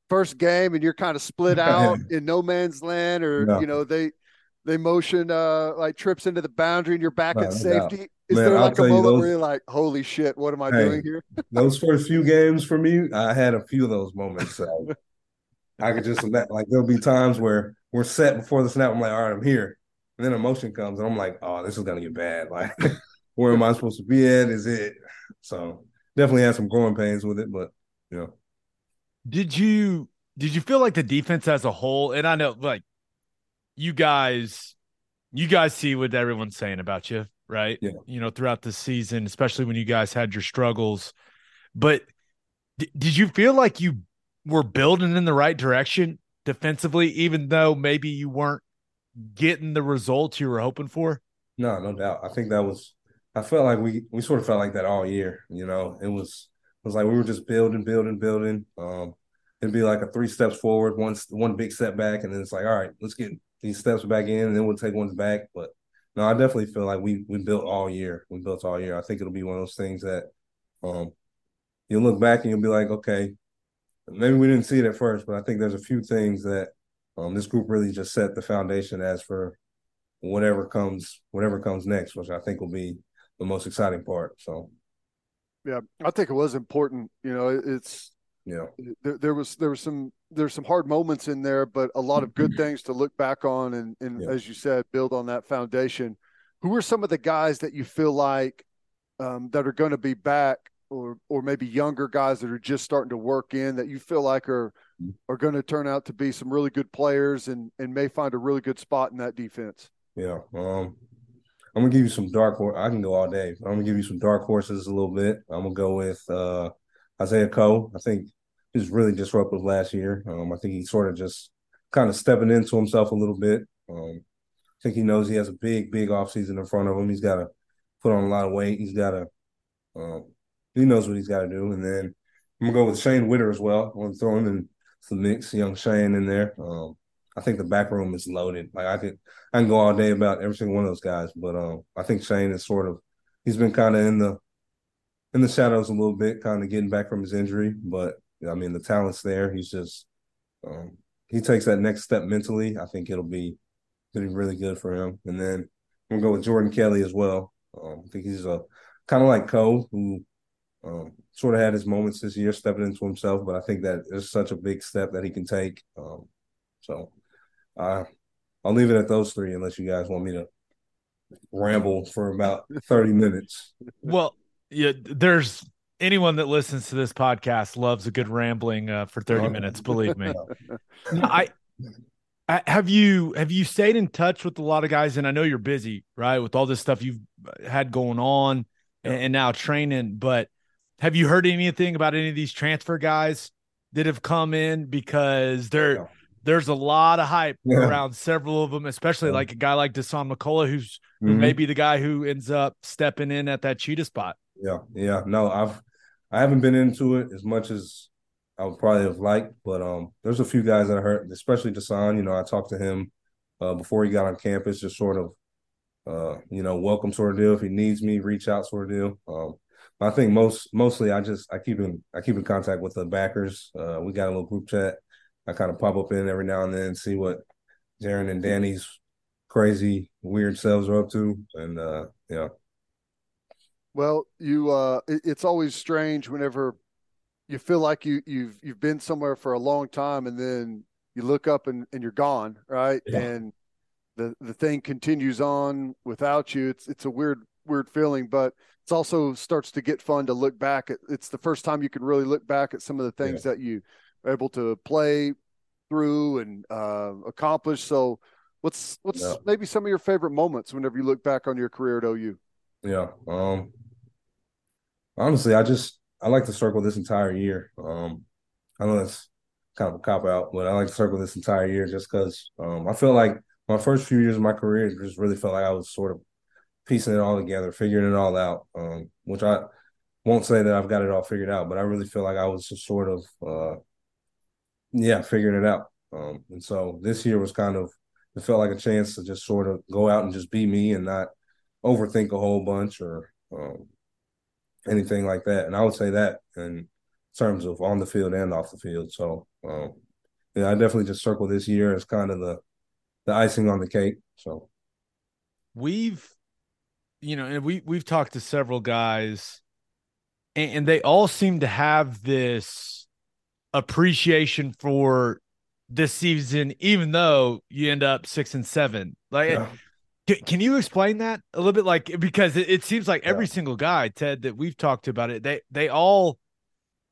first game and you're kind of split out in no man's land, or Yeah. you know they they motion uh like trips into the boundary and you're back No, at no safety. Is Man, there I'll like a moment those- where you're like, "Holy shit, what am I Hey. doing here?" Those first few games for me, I had a few of those moments. So I could just like there'll be times where we're set before the snap. I'm like, all right, I'm here, and then emotion comes, and I'm like, oh, this is gonna get bad. Like, where am I supposed to be at? Is it? So definitely had some growing pains with it, but you know, Did you did you feel like the defense as a whole? And I know like you guys you guys see what everyone's saying about you, right? Yeah. You know, throughout the season, especially when you guys had your struggles. But d- did you feel like you were building in the right direction defensively, even though maybe you weren't getting the results you were hoping for? No, no doubt. I think that was. I felt like we we sort of felt like that all year. You know, it was was like we were just building, building, building. Um, it'd be like a three steps forward, one one big step back, and then it's like, all right, let's get these steps back in, and then we'll take ones back. But no, I definitely feel like we we built all year. We built all year. I think it'll be one of those things that, um, you'll look back and you'll be like, okay, maybe we didn't see it at first, but I think there's a few things that, um, this group really just set the foundation as for whatever comes whatever comes next, which I think will be the most exciting part. So Yeah, I think it was important. You know, it's yeah, there, there was there was some there's some hard moments in there, but a lot of good things to look back on and and Yeah. as you said, build on that foundation. Who are some of the guys that you feel like um, that are going to be back, or or maybe younger guys that are just starting to work in that you feel like are are going to turn out to be some really good players and and may find a really good spot in that defense? yeah. Um, I'm gonna give you some dark horse. I can go all day. I'm gonna give you some dark horses a little bit. I'm gonna go with uh, Isaiah Coe. I think he was really disruptive last year. Um, I think he's sort of just kind of stepping into himself a little bit. Um, I think he knows he has a big, big offseason in front of him. He's got to put on a lot of weight. He's got to, um, he knows what he's got to do. And then I'm gonna go with Shane Whitter as well. I'm gonna throw him in the mix, young Shane in there. Um, I think the back room is loaded. Like I could, I can go all day about every single one of those guys, but um, I think Shane is sort of, he's been kind of in the, in the shadows a little bit, kind of getting back from his injury. But I mean, the talent's there. He's just, um, he takes that next step mentally. I think it'll be, it'll be really good for him. And then I'm gonna go with Jordan Kelly as well. Um, I think he's a kind of like Cole, who um, sort of had his moments this year, stepping into himself. But I think that is such a big step that he can take. Um, so uh, I'll leave it at those three, unless you guys want me to ramble for about thirty minutes. Well, yeah, there's anyone that listens to this podcast loves a good rambling uh, for 30 minutes, believe me. I, I have you have you stayed in touch with a lot of guys and I know you're busy, right? With all this stuff you've had going on and, and now training, but have you heard anything about any of these transfer guys that have come in because there Yeah. There's a lot of hype Yeah. around several of them, especially Yeah. like a guy like Dasan McCullough, who's who Mhm. may be the guy who ends up stepping in at that cheetah spot. Yeah, yeah. No, I've I haven't been into it as much as I would probably have liked, but um, there's a few guys that I heard, especially Dasan. You know, I talked to him uh, before he got on campus, just sort of, uh, you know, welcome sort of deal. If he needs me, reach out sort of deal. Um, I think most mostly I just I keep in I keep in contact with the backers. Uh, we got a little group chat. I kind of pop up in every now and then, see what Jaren and Danny's crazy weird selves are up to, and uh, yeah, Well, you uh it, it's always strange whenever you feel like you you've you've been somewhere for a long time and then you look up and, and you're gone, right? Yeah. And the the thing continues on without you. It's it's a weird weird feeling, but it's also starts to get fun to look back at it's the first time you can really look back at some of the things that you able to play through and uh accomplish. So what's what's Yeah. maybe some of your favorite moments whenever you look back on your career at OU? Yeah. Um honestly, I just I like to circle this entire year. Um I know that's kind of a cop out, but I like to circle this entire year just because um I feel like my first few years of my career just really felt like I was sort of piecing it all together, figuring it all out. Um, which I won't say that I've got it all figured out, but I really feel like I was just sort of uh yeah, figuring it out. Um, and so this year was kind of it felt like a chance to just sort of go out and just be me and not overthink a whole bunch or um, anything like that. And I would say that in terms of on the field and off the field. So um, yeah, I definitely just circle this year as kind of the the icing on the cake. So we've you know, and we we've talked to several guys and, and they all seem to have this appreciation for this season, even though you end up six and seven. Like, yeah. can, can, you explain that a little bit? Like, because it, it seems like every yeah. single guy, Ted, that we've talked about it, they they all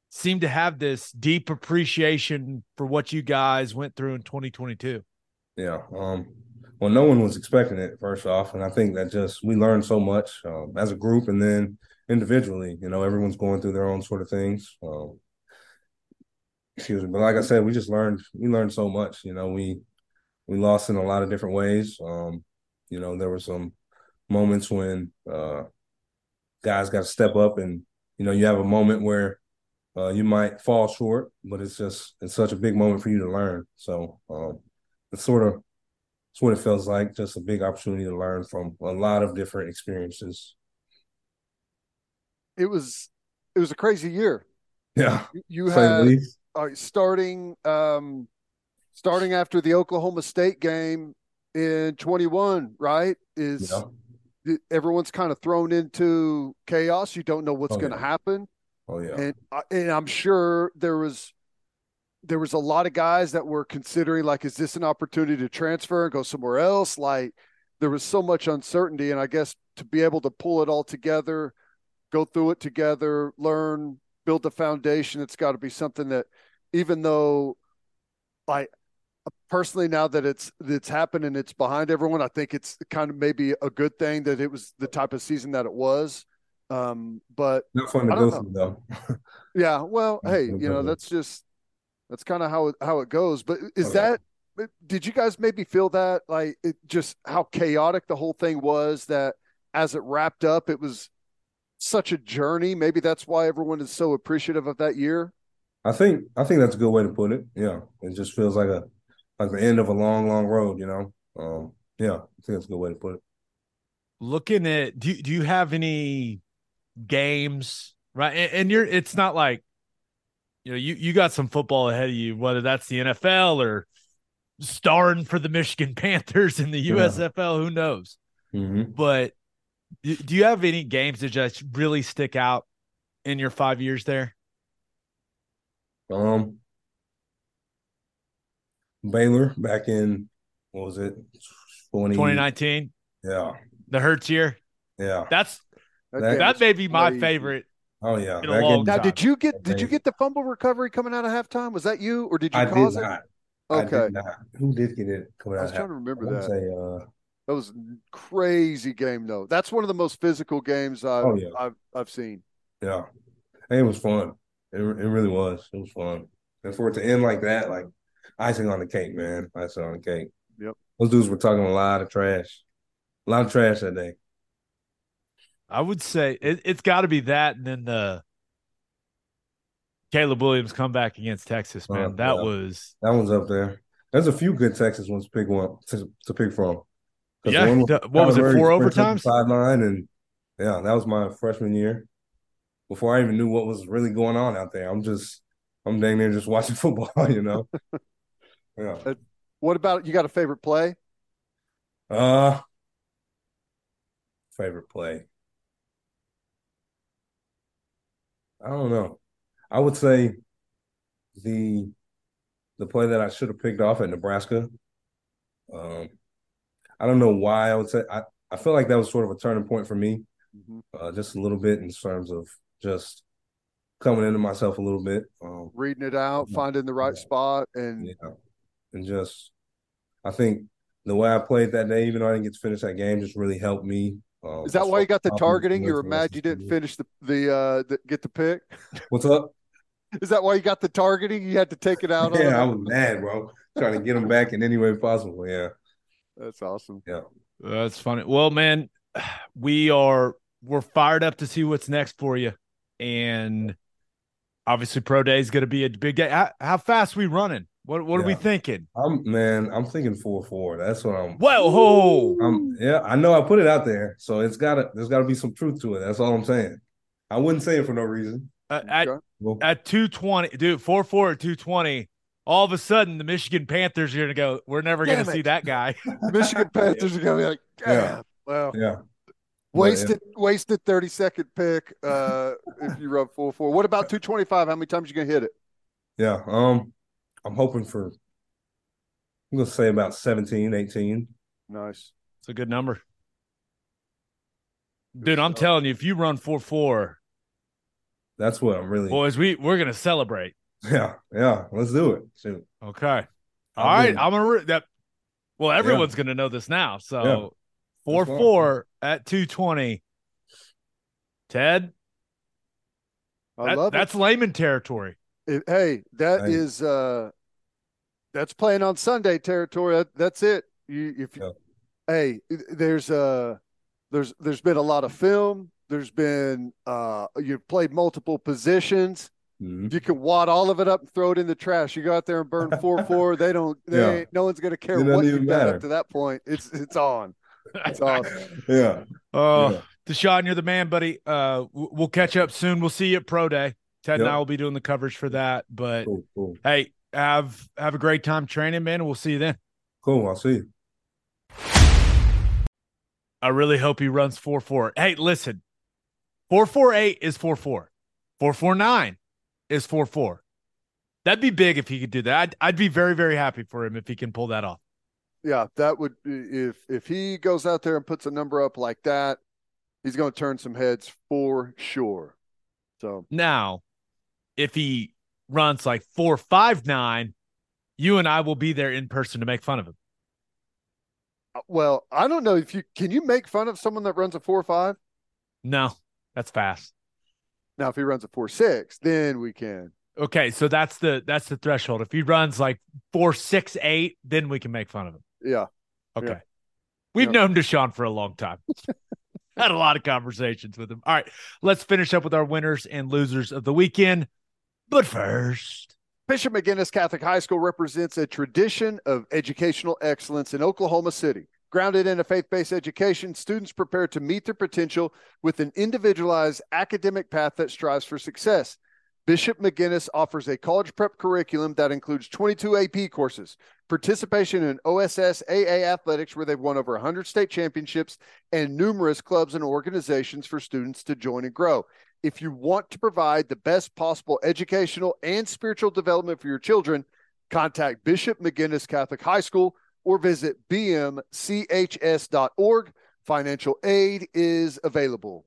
seem to have this deep appreciation for what you guys went through in 2022. Yeah. Um. Well, no one was expecting it first off, and I think that just we learned so much um, as a group, and then individually. You know, everyone's going through their own sort of things. Um, excuse me, but like I said, we just learned we learned so much. You know, we we lost in a lot of different ways. Um, you know, there were some moments when uh, guys got to step up, and you know, you have a moment where uh, you might fall short, but it's just it's such a big moment for you to learn. So um, it's sort of it's what it feels like, just a big opportunity to learn from a lot of different experiences it was it was a crazy year. Yeah, you, you had uh, starting um, starting after the Oklahoma State game in 21, right? Is yeah. everyone's kind of thrown into chaos. You don't know what's oh, going to yeah. happen. Oh yeah, and and I'm sure there was there was a lot of guys that were considering like, is this an opportunity to transfer and go somewhere else? Like there was so much uncertainty, and I guess to be able to pull it all together go through it together, learn, build the foundation. It's got to be something that, even though I personally now that it's it's happened and it's behind everyone, I think it's kind of maybe a good thing that it was the type of season that it was. Um, but not fun to go through though. yeah, well, hey, you know that's just that's kind of how it how it goes. But is that did you guys maybe feel that like it just how chaotic the whole thing was that as it wrapped up it was such a journey. Maybe that's why everyone is so appreciative of that year. I think I think that's a good way to put it. Yeah, it just feels like a like the end of a long, long road. You know. Um, yeah, I think that's a good way to put it. Looking at do do you have any games right? And, and you're it's not like you know you you got some football ahead of you, whether that's the NFL or starring for the Michigan Panthers in the USFL. Yeah. Who knows? Mm-hmm. But do you have any games that just really stick out in your five years there? Um, Baylor back in what was it, 20, 2019? Yeah, the Hurts year. Yeah, that's that, that may be my favorite. Oh yeah. now, did you get did you get the fumble recovery coming out of halftime? Was that you or did you I cause did it? Not. Okay. Did not. Who did get it coming out? I was trying to remember that. Say, uh, that was crazy game though. That's one of the most physical games I've oh, yeah. I've, I've seen. Yeah, and it was fun. It, it really was. It was fun, and for it to end like that, like icing on the cake, man. Icing on the cake. Yep. Those dudes were talking a lot of trash, a lot of trash that day. I would say it, has got to be that, and then the Caleb Williams comeback against Texas, man. Uh, that yeah. was that one's up there. There's a few good Texas ones to pick one to, to pick from. Yeah, what was it? Four overtimes. Sideline, and yeah, that was my freshman year. Before I even knew what was really going on out there, I'm just, I'm dang near just watching football. You know. yeah. Uh, what about you? Got a favorite play? Uh, favorite play. I don't know. I would say the the play that I should have picked off at Nebraska. Um, I don't know why I would say I, I feel like that was sort of a turning point for me, mm-hmm. uh, just a little bit in terms of just coming into myself a little bit, um, reading it out, finding the right yeah. spot, and yeah, and just I think the way I played that day, even though I didn't get to finish that game, just really helped me. Um, Is that why you got the targeting? You were mad you didn't finish the the, uh, the get the pick. What's up? Is that why you got the targeting? You had to take it out. yeah, I was mad, bro. Trying to get him back in any way possible. Yeah. That's awesome. Yeah. That's funny. Well, man, we are we're fired up to see what's next for you. And obviously pro day is going to be a big day. How, how fast we running? What what are we thinking? I'm man, I'm thinking four four. That's what I'm. Well, ho. I'm yeah, I know I put it out there, so it's gotta there's gotta be some truth to it. That's all I'm saying. I wouldn't say it for no reason. Uh, at Okay. Well, at 220, dude, 4 4 at 220. All of a sudden, the Michigan Panthers are going to go, we're never going Damn to see that guy. Michigan Panthers are gonna be like, Yeah. Well, yeah. Wasted wasted 30 second pick uh if you run full four. What about 225? How many times you gonna hit it? Yeah. Um, I'm hoping for I'm gonna say about 17, 18. Nice. It's a good number. Dude, I'm telling you, if you run 4 4, That's what I'm really boys, we, we're going to celebrate. Yeah, yeah. Let's do it. Shoot. Okay. I'll All right. do. I'm going to, re- that, well, everyone's going to know this now. So Yeah. 4 That's 4 at 220. Ted, I that- love that's Lehman territory. it. It- Hey, that Hey. is uh that's playing on Sunday territory. That, that's it. You if Yeah. hey, there's uh there's there's been a lot of film. There's been uh you've played multiple positions. Mhm. You can wad all of it up and throw it in the trash. You go out there and burn four four. They don't. They Yeah. ain't, no one's gonna care what you've done up to that point. It's it's on. It's awesome. Yeah. Oh, Yeah. DaShaun, you're the man, buddy. Uh, we'll catch up soon. We'll see you at Pro Day. Ted and I will be doing the coverage for that. But Cool, cool. hey, have have a great time training, man. We'll see you then. Cool. I'll see you. I really hope he runs four four. Hey, listen, four four eight is four four. Four four nine is four four. That'd be big if he could do that. I'd, I'd be very very happy for him if he can pull that off. Yeah, that would if if he goes out there and puts a number up like that, he's going to turn some heads for sure. So Now, if he runs like four five nine, you and I will be there in person to make fun of him. uh, well, I don't know if you can you make fun of someone that runs a four five. No, that's fast. Now, if he runs a four six, then we can. Okay, so that's the that's the threshold. If he runs like four six eight, then we can make fun of him. Yeah, Okay. Yeah. We've Yeah. known DaShaun for a long time. Had a lot of conversations with him. All right, let's finish up with our winners and losers of the weekend. But first, Bishop McGuinness Catholic High School represents a tradition of educational excellence in Oklahoma City. Grounded in a faith based education, students prepare to meet their potential with an individualized academic path that strives for success. Bishop McGuinness offers a college prep curriculum that includes 22 AP courses, participation in OSS AA athletics, where they've won over 100 state championships, and numerous clubs and organizations for students to join and grow. If you want to provide the best possible educational and spiritual development for your children, contact Bishop McGuinness Catholic High School or visit bmchs.org. Financial aid is available.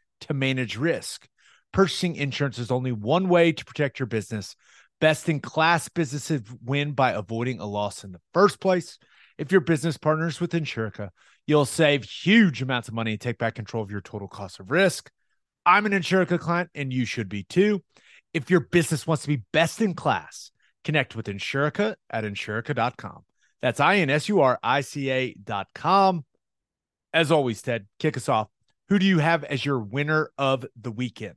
to manage risk. Purchasing insurance is only one way to protect your business. Best in class businesses win by avoiding a loss in the first place. If your business partners with Insurica, you'll save huge amounts of money and take back control of your total cost of risk. I'm an Insurica client and you should be too. If your business wants to be best in class, connect with Insurica at insurica.com. That's I N S U R I C A.com. As always, Ted, kick us off. Who do you have as your winner of the weekend?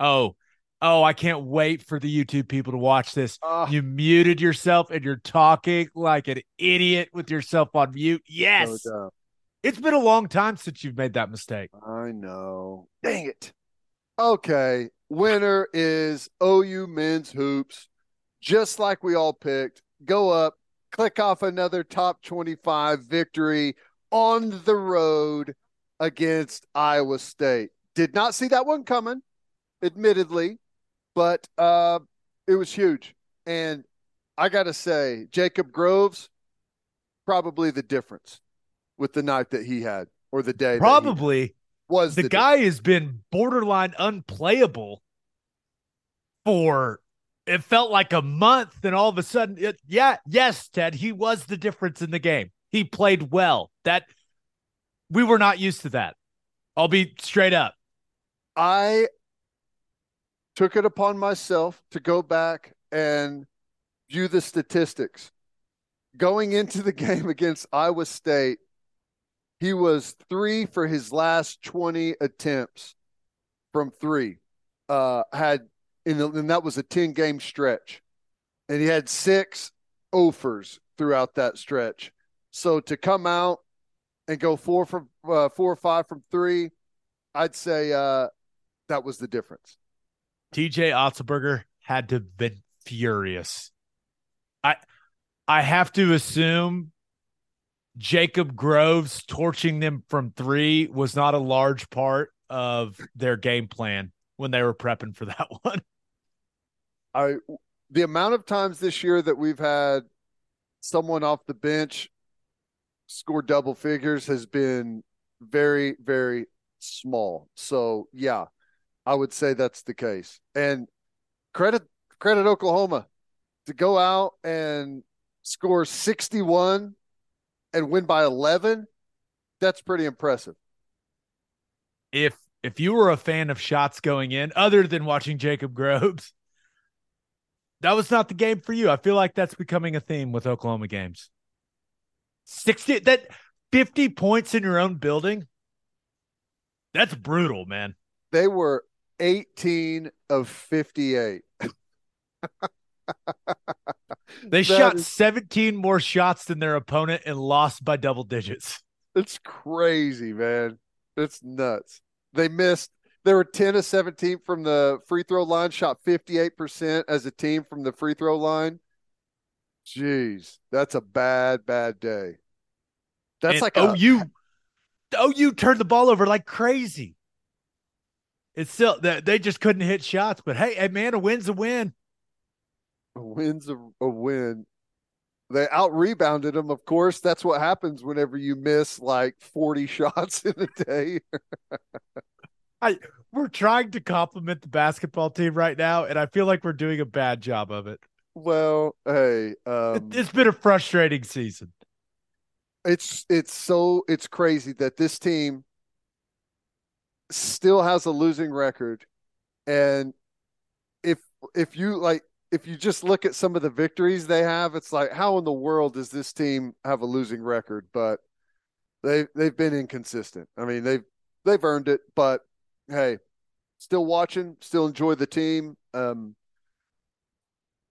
Oh, oh, I can't wait for the YouTube people to watch this. Ah, You muted yourself and you're talking like an idiot with yourself on mute. Yes. doubt. It's been a long time since you've made that mistake. I know. Dang it. Okay. Winner is OU men's hoops. Just like we all picked. Go up, click off another top 25 victory on the road against Iowa State. Did not see that one coming, admittedly, but uh, it was huge. And I got to say, Jacob Groves, probably the difference with the night that he had or the day Probably was the the guy has been borderline unplayable for it felt like a month, and all of a sudden, it, yeah, yes, Ted, he was the difference in the game. He played well. That we were not used to that. I'll be straight up. I took it upon myself to go back and view the statistics. Going into the game against Iowa State, he was three for his last 20 attempts from three. Uh, had in the, and that was a 10 game stretch. And he had six offers throughout that stretch. So to come out and go four from uh, four or five from three, I'd say uh, that was the difference. TJ Otzelberger had to have been furious. I I have to assume Jacob Groves torching them from three was not a large part of their game plan when they were prepping for that one. I the amount of times this year that we've had someone off the bench score double figures has been very very small. So yeah, I would say that's the case. And credit credit Oklahoma to go out and score 61 and win by 11. That's pretty impressive. If if you were a fan of shots going in other than watching Jacob Groves, that was not the game for you. I feel like that's becoming a theme with Oklahoma games. 60 that 50 points in your own building. That's brutal, man. They were 18 of 58. they That shot is- 17 more shots than their opponent and lost by double digits. It's crazy, man. It's nuts. They missed. They were 10 of 17 from the free throw line, shot 58% as a team from the free throw line. Jeez, that's a bad, bad day. That's And like a, OU OU turned the ball over like crazy. It's still that they just couldn't hit shots, but hey, hey man, a win's a win. a win's a, a win. They out rebounded them, of course. That's what happens whenever you miss like 40 shots in a day. I We're trying to compliment the basketball team right now, and I feel like we're doing a bad job of it. Well, hey, um, it's been a frustrating season. it's it's so it's crazy that this team still has a losing record. And if if you like if you just look at some of the victories they have it's like how in the world does this team have a losing record? But they they've been inconsistent. I mean they've they've earned it but hey still watching still enjoy the team. Um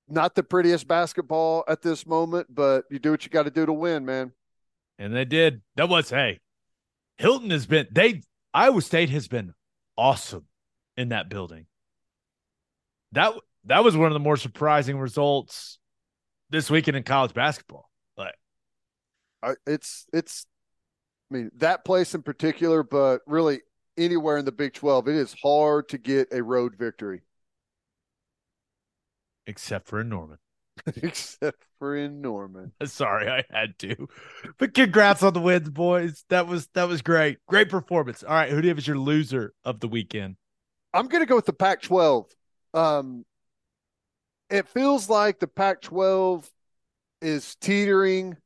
not the prettiest basketball at this moment but you do what you got to do to win man And they did. That was hey. Hilton has been they Iowa State has been awesome in that building. That that was one of the more surprising results this weekend in college basketball. Like it's it's I mean that place in particular, but really anywhere in the Big Twelve, it is hard to get a road victory, except for in Norman. except for in Norman. Sorry, I had to. But congrats on the wins, boys. That was that was great. Great performance. All right, who do you have as your loser of the weekend? I'm going to go with the Pac-12. Um, it feels like the Pac-12 is teetering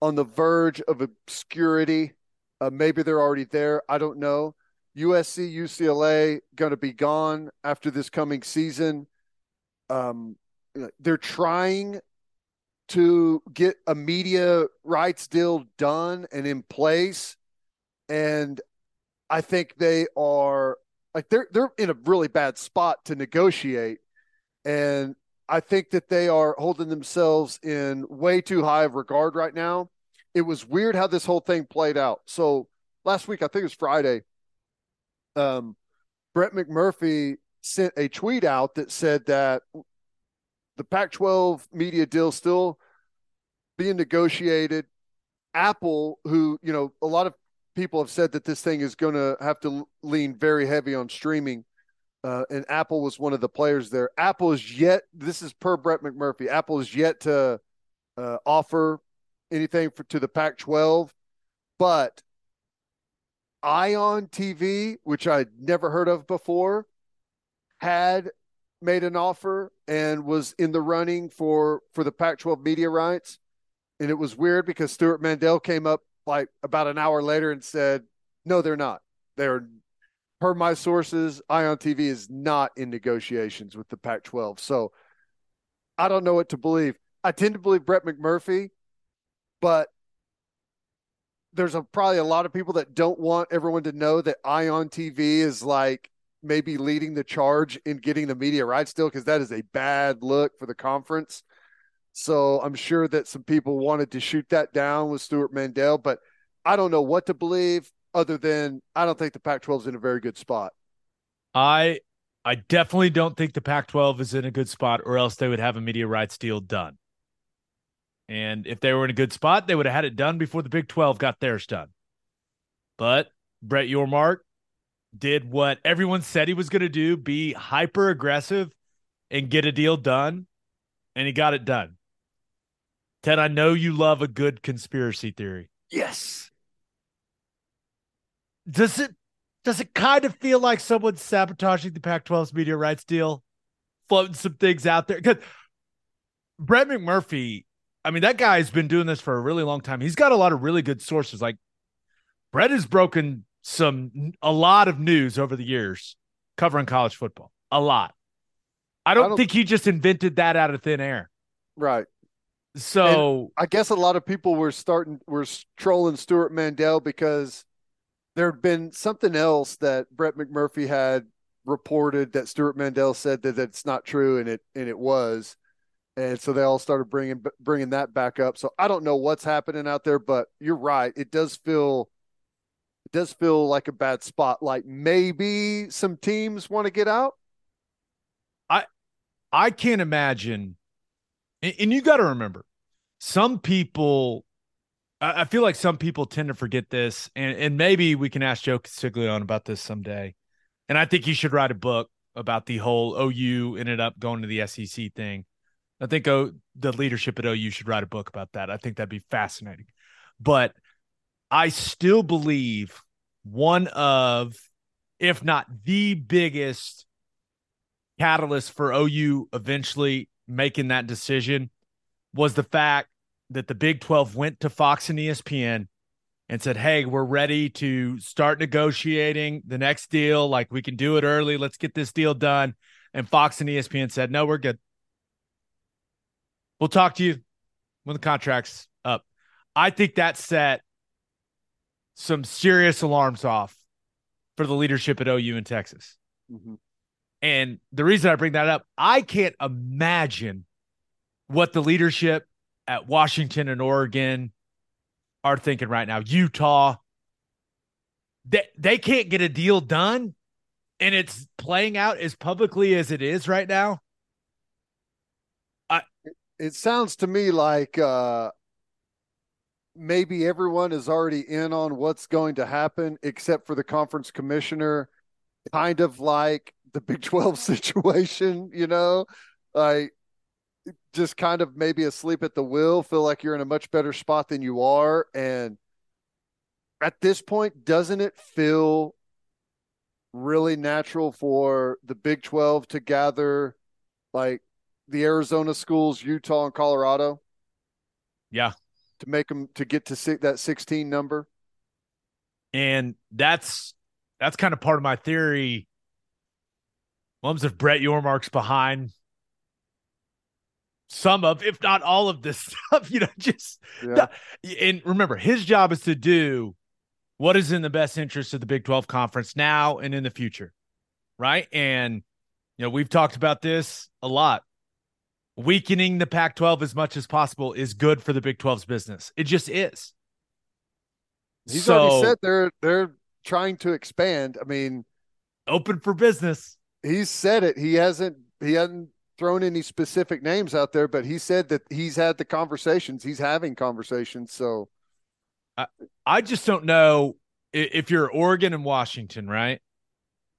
on the verge of obscurity. Uh, maybe they're already there. I don't know. USC, UCLA going to be gone after this coming season. Um, they're trying to get a media rights deal done and in place, and I think they are like they're they're in a really bad spot to negotiate, and I think that they are holding themselves in way too high of regard right now. It was weird how this whole thing played out. So last week, I think it was Friday, um, Brett McMurphy sent a tweet out that said that the Pac-12 media deal still being negotiated. Apple, who you know, a lot of people have said that this thing is going to have to lean very heavy on streaming. Uh, and Apple was one of the players there. Apple is yet, this is per Brett McMurphy, Apple is yet to uh, offer anything for, to the Pac 12, but Ion TV, which I'd never heard of before, had made an offer and was in the running for for the Pac-12 media rights, and it was weird because Stewart Mandel came up like about an hour later and said, "No, they're not. They're per my sources, Ion TV is not in negotiations with the Pac-12." So I don't know what to believe. I tend to believe Brett McMurphy, but there's a, probably a lot of people that don't want everyone to know that Ion TV is like maybe leading the charge in getting the media rights still because that is a bad look for the conference. So I'm sure that some people wanted to shoot that down with Stewart Mandel, but I don't know what to believe other than I don't think the Pac-12 is in a very good spot. I I definitely don't think the Pac-12 is in a good spot, or else they would have a media rights deal done. And if they were in a good spot, they would have had it done before the Big 12 got theirs done. But Brett Yormark did what everyone said he was going to do be hyper aggressive and get a deal done. And he got it done. Ted, I know you love a good conspiracy theory. Yes. Does it does it kind of feel like someone's sabotaging the Pac-12's media rights deal, floating some things out there? Because Brett McMurphy, I mean, that guy's been doing this for a really long time. He's got a lot of really good sources. Like Brett has broken some a lot of news over the years covering college football. A lot. I don't, I don't think he just invented that out of thin air. Right. So and I guess a lot of people were starting were trolling Stewart Mandel because there had been something else that Brett McMurphy had reported that Stewart Mandel said that it's not true, and it and it was, and so they all started bringing bringing that back up. So I don't know what's happening out there, but you're right. It does feel does feel like a bad spot. Like maybe some teams want to get out. I I can't imagine, and, and you got to remember, some people I, feel like some people tend to forget this, and, and maybe we can ask Joe Castiglione about this someday. And I think he should write a book about the whole OU ended up going to the SEC thing. I think oh, the leadership at OU should write a book about that. I think that'd be fascinating. But I still believe one of, if not the biggest catalyst for OU eventually making that decision was the fact that the Big 12 went to Fox and ESPN and said, Hey, we're ready to start negotiating the next deal. Like we can do it early. Let's get this deal done. And Fox and ESPN said, No, we're good. We'll talk to you when the contract's up. I think that set some serious alarms off for the leadership at OU in Texas. Mm-hmm. And the reason I bring that up, I can't imagine what the leadership at Washington and Oregon are thinking right now. Utah, they, they can't get a deal done and it's playing out as publicly as it is right now. I, it sounds to me like uh, maybe everyone is already in on what's going to happen except for the conference commissioner, kind of like the Big 12 situation, you know? Like just kind of maybe asleep at the wheel, feel like you're in a much better spot than you are. And at this point, doesn't it feel really natural for the Big 12 to gather like the Arizona schools, Utah, and Colorado? Yeah. To make them to get to that 16 number. And that's that's kind of part of my theory. What if Brett Yormark's behind some of, if not all of this stuff, you know, just yeah. and remember his job is to do what is in the best interest of the Big 12 conference now and in the future. Right. And, you know, we've talked about this a lot. Weakening the Pac 12 as much as possible is good for the Big 12's business. It just is. He's so, already said they're they're trying to expand. I mean, open for business. He's said it. He hasn't he hasn't thrown any specific names out there, but he said that he's had the conversations. He's having conversations. So I, I just don't know if you're Oregon and Washington, right?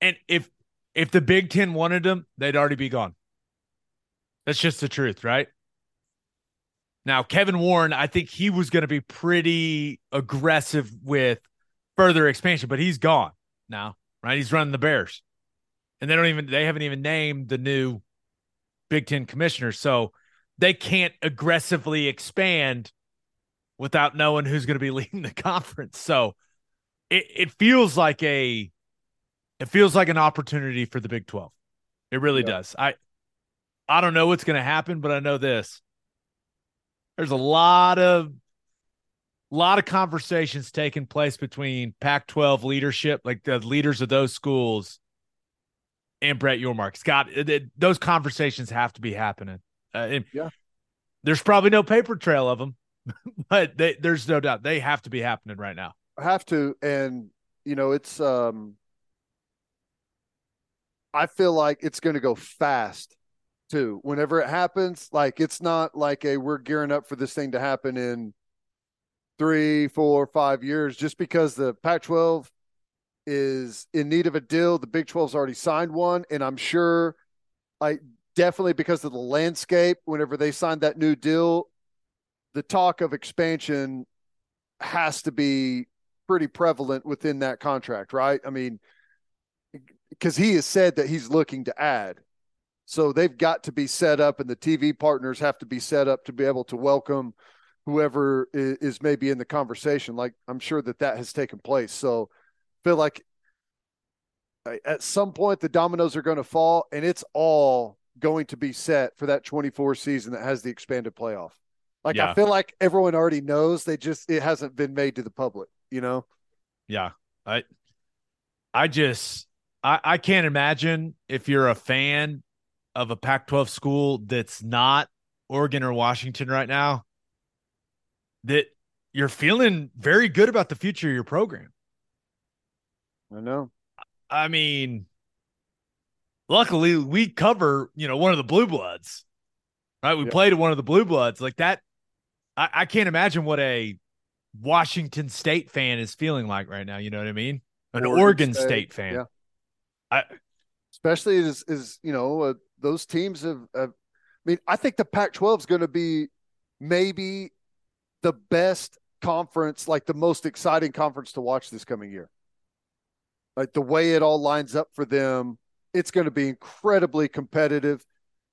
And if if the Big Ten wanted them, they'd already be gone. That's just the truth, right? Now, Kevin Warren, I think he was going to be pretty aggressive with further expansion, but he's gone now, right? He's running the Bears. And they don't even they haven't even named the new Big Ten commissioner. So they can't aggressively expand without knowing who's going to be leading the conference. So it, it feels like a it feels like an opportunity for the Big 12. It really Yeah. does. I I don't know what's going to happen, but I know this. There's a lot of lot of conversations taking place between Pac-12 leadership, like the leaders of those schools, and Brett Yormark. Scott, it- it- those conversations have to be happening. Uh, Yeah. There's probably no paper trail of them, but they, there's no doubt they have to be happening right now. have to and you know it's um i feel like it's going to go fast too whenever it happens like it's not like a we're gearing up for this thing to happen in three four five years just because the pac 12 is in need of a deal the big 12's already signed one and i'm sure like definitely because of the landscape whenever they signed that new deal the talk of expansion has to be pretty prevalent within that contract, right? I mean, because he has said that he's looking to add. So they've got to be set up, and the TV partners have to be set up to be able to welcome whoever is, is maybe in the conversation. Like I'm sure that that has taken place. So I feel like uh, at some point the dominoes are going to fall, and it's all going to be set for that 24 season that has the expanded playoff. Like Yeah. I feel like everyone already knows. They just it hasn't been made to the public. You know. Yeah. I I just I, I can't imagine if you're a fan of a Pac 12 school that's not Oregon or Washington right now, that you're feeling very good about the future of your program. I know. I mean, luckily we cover, you know, one of the blue bloods. Right. We Yeah. played one of the blue bloods. Like that, I, I can't imagine what a Washington State fan is feeling like right now. You know what I mean? An Oregon, Oregon State, State, fan. yeah. I especially as is you know those teams have, have. I mean, I think the Pac-12 is going to be maybe the best conference, like the most exciting conference to watch this coming year. Like the way it all lines up for them, it's going to be incredibly competitive.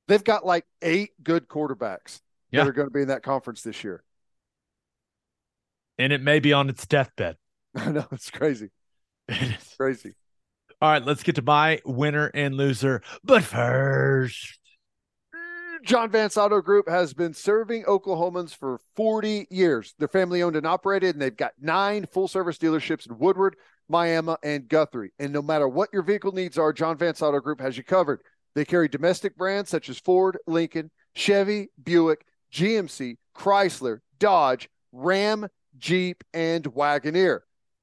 They've got like eight good quarterbacks Yeah. that are going to be in that conference this year. and it may be on its deathbed. I know it's crazy, It is. crazy. All right, let's get to my winner and loser. But first, John Vance Auto Group has been serving Oklahomans for 40 years. They're family owned and operated, and they've got nine full service dealerships in Woodward, Miami, and Guthrie. And no matter what your vehicle needs are, John Vance Auto Group has you covered. They carry domestic brands such as Ford, Lincoln, Chevy, Buick, GMC, Chrysler, Dodge, Ram, Jeep, and Wagoneer.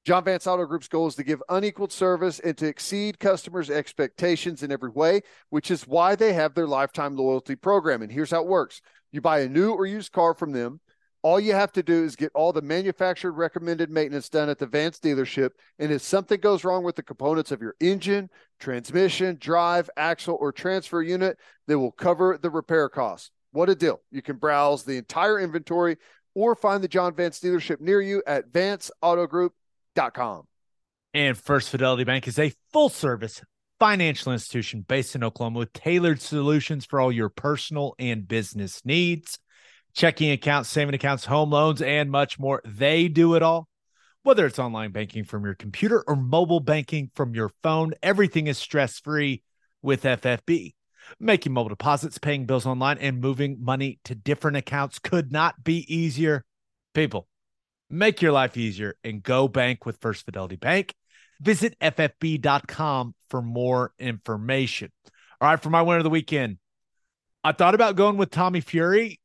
John Vance Auto Group's goal is to give unequaled service and to exceed customers' expectations in every way, which is why they have their lifetime loyalty program. And here's how it works you buy a new or used car from them. All you have to do is get all the manufactured recommended maintenance done at the Vance dealership. And if something goes wrong with the components of your engine, transmission, drive, axle, or transfer unit, they will cover the repair costs. What a deal. You can browse the entire inventory or find the John Vance dealership near you at and First Fidelity Bank is a full service financial institution based in Oklahoma with tailored solutions for all your personal and business needs. Checking accounts, saving accounts, home loans, and much more. They do it all. Whether it's online banking from your computer or mobile banking from your phone, everything is stress free with FFB. Making mobile deposits, paying bills online, and moving money to different accounts could not be easier. People, make your life easier and go bank with First Fidelity Bank. Visit ffb.com for more information. All right, for my winner of the weekend, I thought about going with Tommy Fury.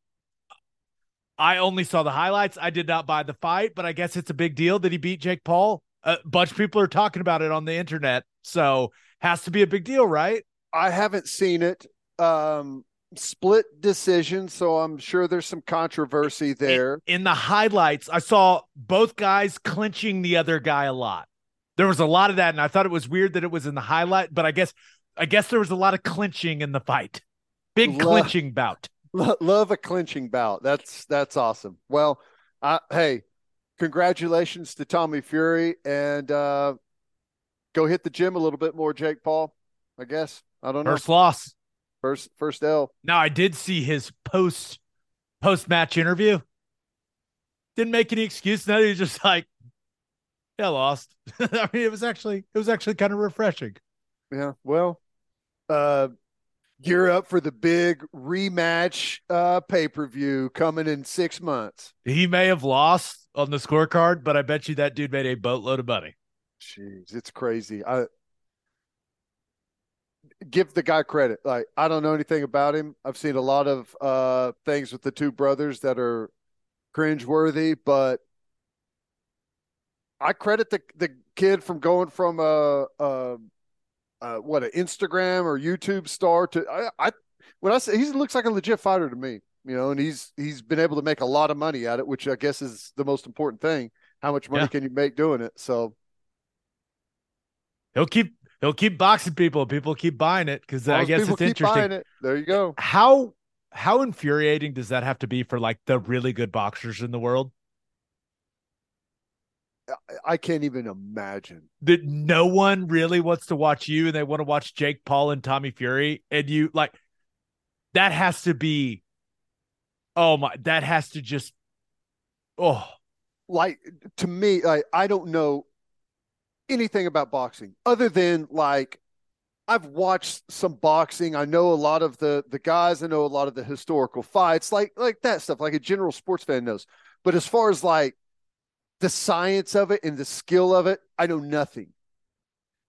I only saw the highlights. I did not buy the fight, but I guess it's a big deal that he beat Jake Paul. A bunch of people are talking about it on the internet, so has to be a big deal, right? I haven't seen it. Um, split decision, so I'm sure there's some controversy there. In the highlights, I saw both guys clinching the other guy a lot. There was a lot of that, and I thought it was weird that it was in the highlight, but I guess I guess there was a lot of clinching in the fight. Big Lo- clinching bout. Lo- Love a clinching bout. That's that's awesome. Well, I, hey, congratulations to Tommy Fury, and uh, go hit the gym a little bit more, Jake Paul. I guess I don't know. First loss. First first L. Now I did see his post post match interview. Didn't make any excuse. No, he was just like, "Yeah, lost." I mean, it was actually it was actually kind of refreshing. Yeah. Well, uh, gear up for the big rematch uh, pay per view coming in six months. He may have lost on the scorecard, but I bet you that dude made a boatload of money. Jeez, it's crazy. I give the guy credit. Like I don't know anything about him. I've seen a lot of uh, things with the two brothers that are cringeworthy, but I credit the the kid from going from a, a, a what an Instagram or YouTube star to I, I when I say he looks like a legit fighter to me, you know, and he's he's been able to make a lot of money at it, which I guess is the most important thing. How much money Yeah. can you make doing it? So He'll keep he'll keep boxing people. People keep buying it because uh, I guess it's keep interesting. buying it. There you go. How how infuriating does that have to be for like the really good boxers in the world? I can't even imagine. that no one really wants to watch you and they want to watch Jake Paul and Tommy Fury and you like that has to be oh my that has to just oh Like to me, like I don't know anything about boxing other than like I've watched some boxing. I know a lot of the the guys. I know a lot of the historical fights, like like that stuff, like a general sports fan knows. But as far as like the science of it and the skill of it, I know nothing.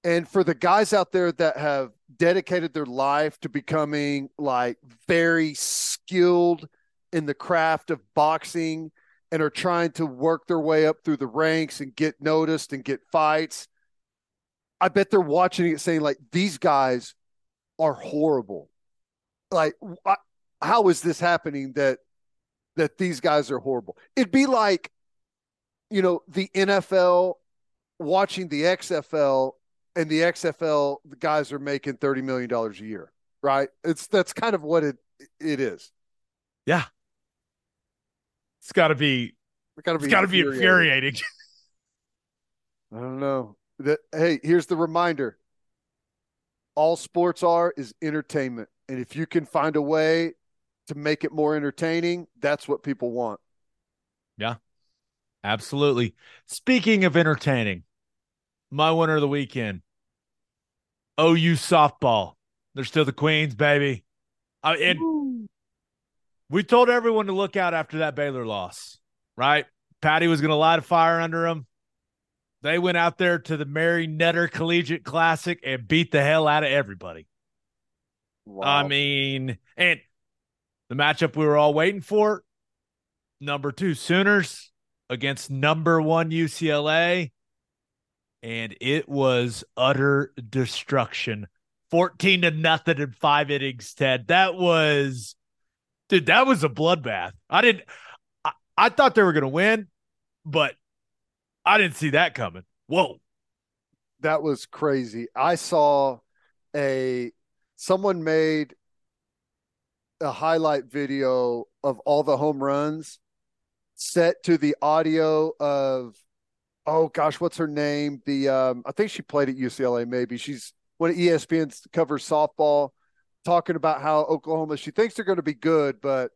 And for the guys out there that have dedicated their life to becoming like very skilled in the craft of boxing and are trying to work their way up through the ranks and get noticed and get fights, I bet they're watching it saying, like, these guys are horrible. Like, I, how is this happening that that these guys are horrible? It'd be like, you know, the NFL watching the XFL and the XFL, the guys are making $30 million a year, right? It's that's kind of what it it is. yeah it's got to be It's gotta it's be got to be infuriating I don't know. That hey, here's the reminder. All sports are is entertainment. And if you can find a way to make it more entertaining, that's what people want. Yeah. Absolutely speaking of entertaining my winner of the weekend OU softball they're still the queens baby uh, and we told everyone to look out after that Baylor loss, right? Patty was going to light a fire under them. They went out there to the Mary Nutter Collegiate Classic and beat the hell out of everybody. Wow. I mean, and the matchup we were all waiting for number two Sooners against number one UCLA. And it was utter destruction 14 to nothing in five innings, Ted. That was, dude, that was a bloodbath. I didn't, I, I thought they were going to win, but I didn't see that coming. Whoa. that was crazy. I saw a someone made a highlight video of all the home runs set to the audio of oh gosh, what's her name? The um I think she played at UCLA maybe. She's one of E ESPN covers softball talking about how Oklahoma she thinks they're going to be good, but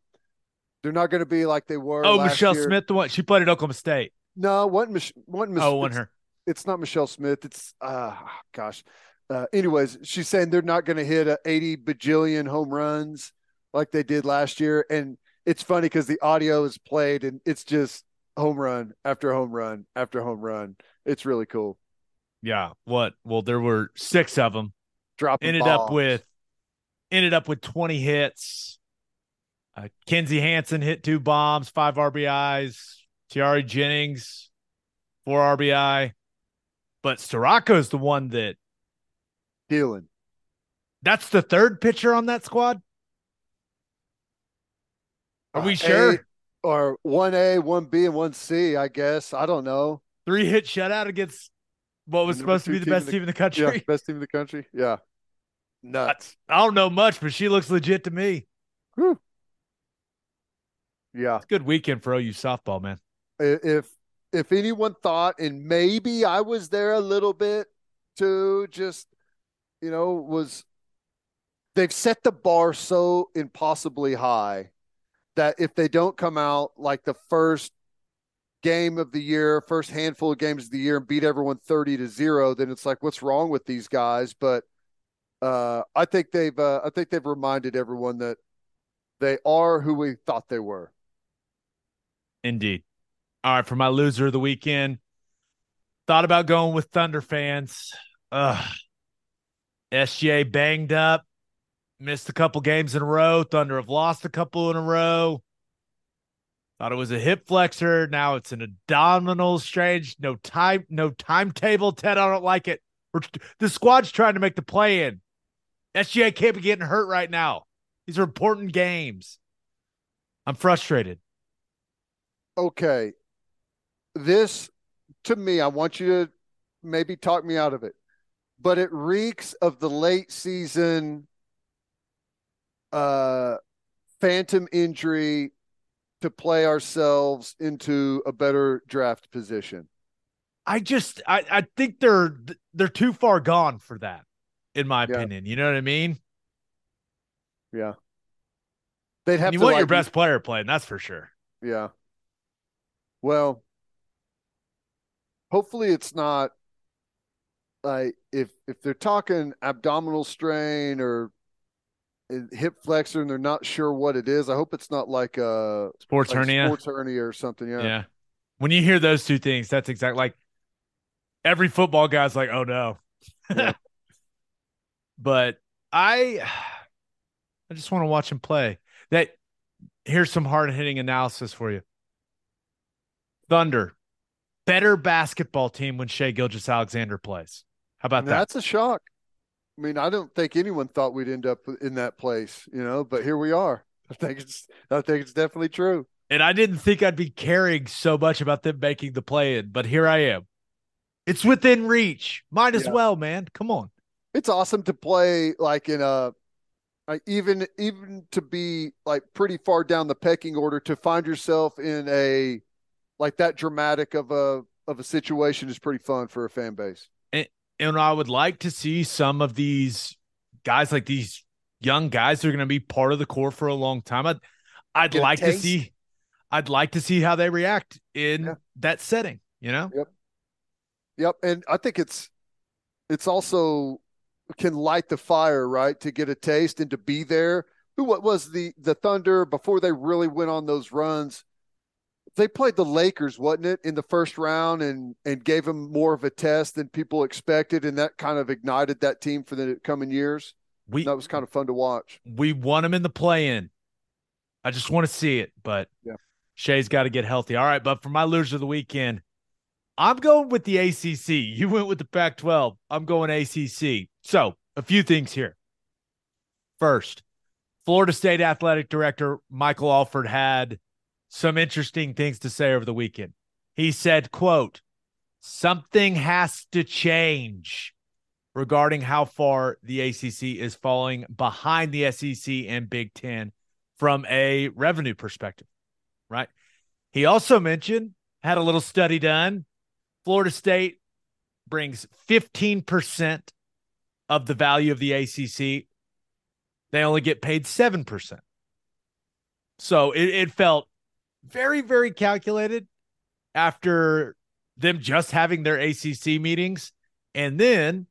they're not going to be like they were Oh, Michele year. Smith, the one she played at Oklahoma State. No, wasn't Mich- wasn't Mich- Oh, one it's- her. it's not Michele Smith. It's uh gosh. Uh, anyways, she's saying they're not going to hit a 80 bajillion home runs like they did last year, and it's funny because the audio is played and it's just home run after home run after home run. It's really cool. Yeah. What? Well, there were six of them. Dropping ended up with ended up with 20 hits. Uh, Kinzie Hansen hit two bombs, five RBIs. Tiare Jennings, four RBI. But Storako's the one that Dylan. that's the third pitcher on that squad. Are we Uh, sure? A- or one A, one B, and one C, I guess. I don't know. Three hit shutout against what was Number supposed to be the best the- team in the country. Yeah, best team in the country. Yeah. Nuts. I don't know much, but she looks legit to me. Yeah. It's a good weekend for OU softball, man. If if anyone thought and maybe i was there a little bit too just you know was they've set the bar so impossibly high that if they don't come out like the first game of the year, first handful of games of the year and beat everyone 30 to 0, then it's like what's wrong with these guys? But uh, I think they've uh, I think they've reminded everyone that they are who we thought they were. Indeed. All right, for my loser of the weekend, thought about going with Thunder fans. Ugh. SGA banged up, missed a couple games in a row. Thunder have lost a couple in a row. Thought it was a hip flexor. Now it's an abdominal strange. No time, no timetable. Ted, I don't like it. The squad's trying to make the play in. SGA can't be getting hurt right now. These are important games. I'm frustrated. Okay. This, to me, I want you to maybe talk me out of it, but it reeks of the late season uh, phantom injury to play ourselves into a better draft position. I just I, I think they're they're too far gone for that, in my Yeah. opinion. You know what I mean? Yeah. They'd have you to want like, your best player playing, that's for sure. Yeah. Well, hopefully it's not like if if they're talking abdominal strain or uh, hip flexor and they're not sure what it is. I hope it's not like a Sports like hernia. sports hernia or something. Yeah. yeah. When you hear those two things, that's exactly like every football guy's like, oh no. Yeah. but I I just want to watch him play. That here's some hard hitting analysis for you. Thunder, better basketball team when Shai Gilgeous Alexander plays. How about that? That's a shock. I mean, I don't think anyone thought we'd end up in that place, you know, but here we are. I think it's I think it's definitely true. And I didn't think I'd be caring so much about them making the play in, but here I am. It's within reach. Might as Yeah. well, man. Come on. it's awesome to play like in a like even even to be like pretty far down the pecking order to find yourself in a like that dramatic of a of a situation is pretty fun for a fan base. And and I would like to see some of these guys, like these young guys, that are going to be part of the core for a long time. I'd, I'd Get like to see, I'd like to see how they react in Yeah. that setting. You know, Yep. Yep, and I think it's it's also can light the fire, right? To get a taste and to be there. Who what was the the Thunder before they really went on those runs? They played the Lakers, wasn't it, in the first round and and gave them more of a test than people expected and that kind of ignited that team for the coming years. we That was kind of fun to watch. we want them in the play in. I just want to see it, but Yeah. Shai's got to get healthy. All right, but for my loser of the weekend, I'm going with the ACC. You went with the Pac 12. I'm going ACC. So, a few things here. First, Florida State Athletic Director Michael Alford had some interesting things to say over the weekend. He said, quote, something has to change regarding how far the ACC is falling behind the SEC and Big Ten from a revenue perspective, right? He also mentioned, had a little study done. Florida State brings 15% of the value of the ACC. They only get paid 7%. So it, it felt very, very calculated after them just having their ACC meetings. And then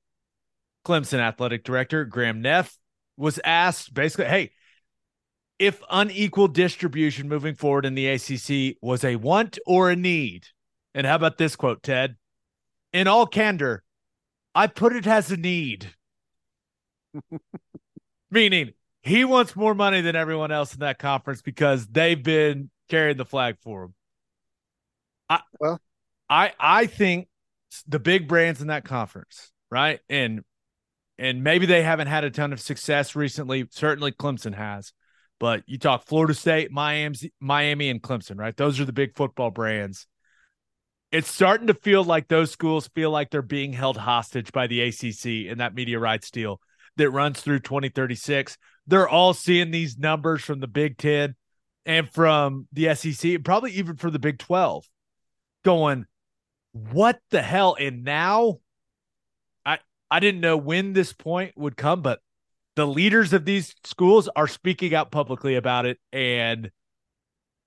Clemson athletic director Graham Neff was asked basically, hey, if unequal distribution moving forward in the ACC was a want or a need. And how about this quote, Ted? In all candor, I put it as a need. Meaning he wants more money than everyone else in that conference because they've been carrying the flag for him. I Well- I I think the big brands in that conference, right? And and maybe they haven't had a ton of success recently. Certainly Clemson has. But you talk Florida State, Miami, Miami, and Clemson, right? Those are the big football brands. It's starting to feel like those schools feel like they're being held hostage by the ACC and that media rights deal that runs through 2036. They're all seeing these numbers from the Big Ten and from the SEC, probably even from the Big 12, going, what the hell? And now I I didn't know when this point would come, but the leaders of these schools are speaking out publicly about it and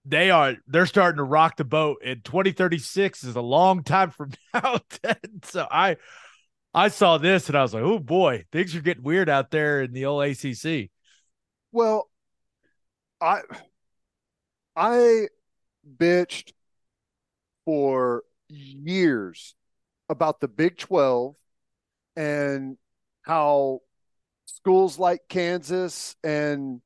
they are they're starting to rock the boat and 2036 is a long time from now so i i saw this and i was like oh boy things are getting weird out there in the old acc Well, I I bitched for years about the Big 12 and how schools like Kansas and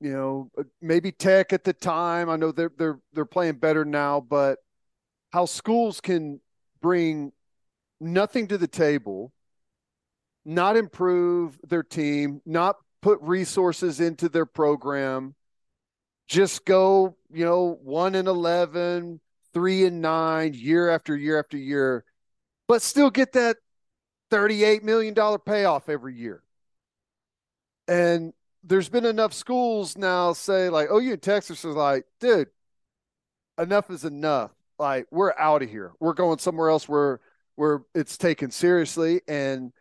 you know uh, maybe Tech at the time I know they're they're they're playing better now but how schools can bring nothing to the table not improve their team not put resources into their program just go you know 1 and 11 3 and 9 year after year after year but still get that 38 million dollar payoff every year. And there's been enough schools now say like oh you in texas is like dude enough is enough. Like we're out of here. We're going somewhere else where where it's taken seriously. And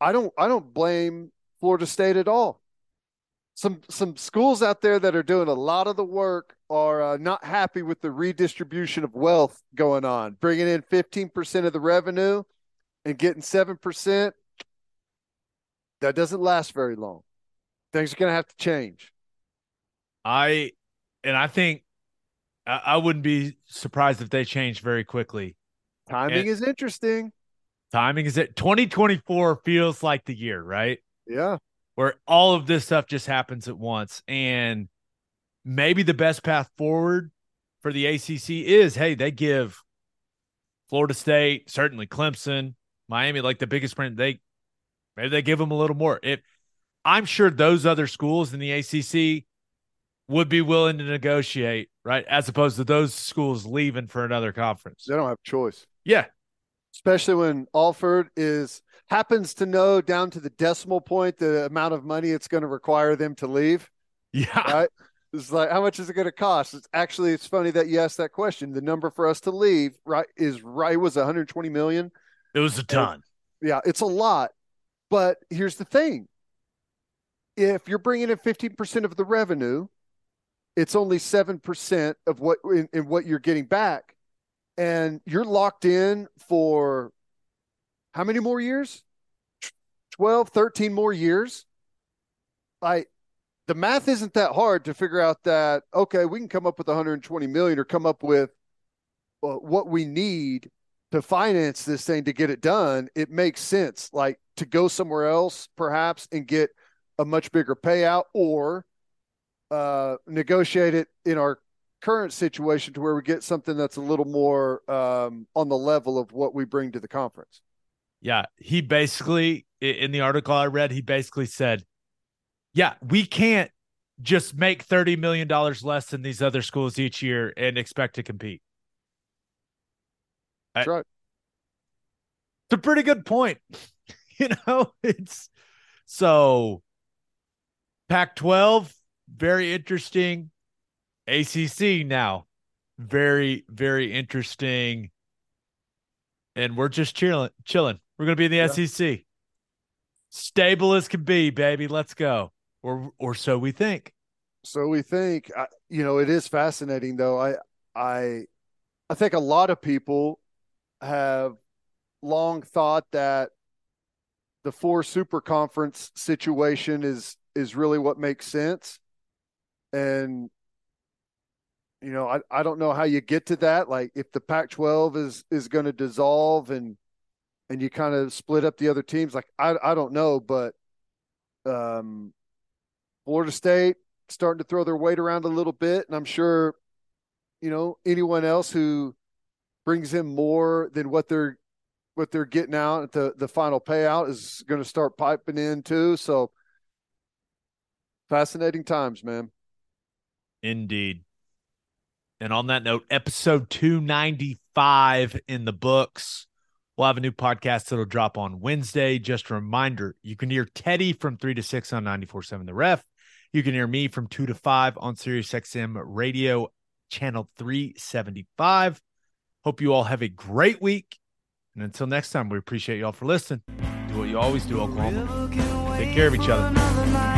i don't i don't blame florida state at all some some schools out there that are doing a lot of the work are uh, not happy with the redistribution of wealth going on. Bringing in 15% of the revenue and getting 7% that doesn't last very long. Things are going to have to change. I and i think i, I wouldn't be surprised if they change very quickly. Timing And- is interesting. Timing is it 2024 feels like the year right? Yeah where all of this stuff just happens at once. And maybe the best path forward for the ACC is hey, they give Florida State, certainly Clemson, Miami, like the biggest print. They maybe they give them a little more. If I'm sure those other schools in the ACC would be willing to negotiate, right? As opposed to those schools leaving for another conference. they don't have a choice Yeah. especially when Alford is happens to know down to the decimal point the amount of money it's going to require them to leave. Yeah. Right? It's like how much is it going to cost? It's actually it's funny that you asked that question. The number for us to leave right is right was 120 million. It was a ton. Yeah, it's a lot. But here's the thing: if you're bringing in 15% of the revenue, it's only seven percent of what in, in what you're getting back, and you're locked in for how many more years? 12, 13 more years. Like the math isn't that hard to figure out that okay, we can come up with 120 million or come up with uh, what we need to finance this thing to get it done, it makes sense. Like to go somewhere else, perhaps, and get a much bigger payout, or uh, negotiate it in our current situation to where we get something that's a little more um, on the level of what we bring to the conference. Yeah, he basically in the article I read, he basically said, "Yeah, we can't just make thirty million dollars less than these other schools each year and expect to compete." That's I- right. It's a pretty good point. you know, it's so Pac-12 very interesting. ACC now very very interesting. And we're just chilling chilling. We're going to be in the Yeah. SEC. Stable as can be, baby. Let's go. Or or so we think. So we think, I, you know, it is fascinating though. I, I, I think a lot of people have long thought that the four super conference situation is is really what makes sense, and you know, I, I don't know how you get to that. Like, if the Pac-12 is is going to dissolve and and you kind of split up the other teams, like I I don't know, but um, Florida State starting to throw their weight around a little bit, and I'm sure, you know, anyone else who brings in more than what they're what they're getting out at the the final payout is going to start piping in too. So fascinating times, man. Indeed. And on that note, episode 295 in the books. We'll have a new podcast that'll drop on Wednesday. Just a reminder you can hear Teddy from 3 to 6 on 94.7 The Ref. You can hear me from 2 to 5 on Sirius XM Radio, channel 375. Hope you all have a great week. And until next time, we appreciate you all for listening. Do what you always do, Oklahoma. Take care of each other.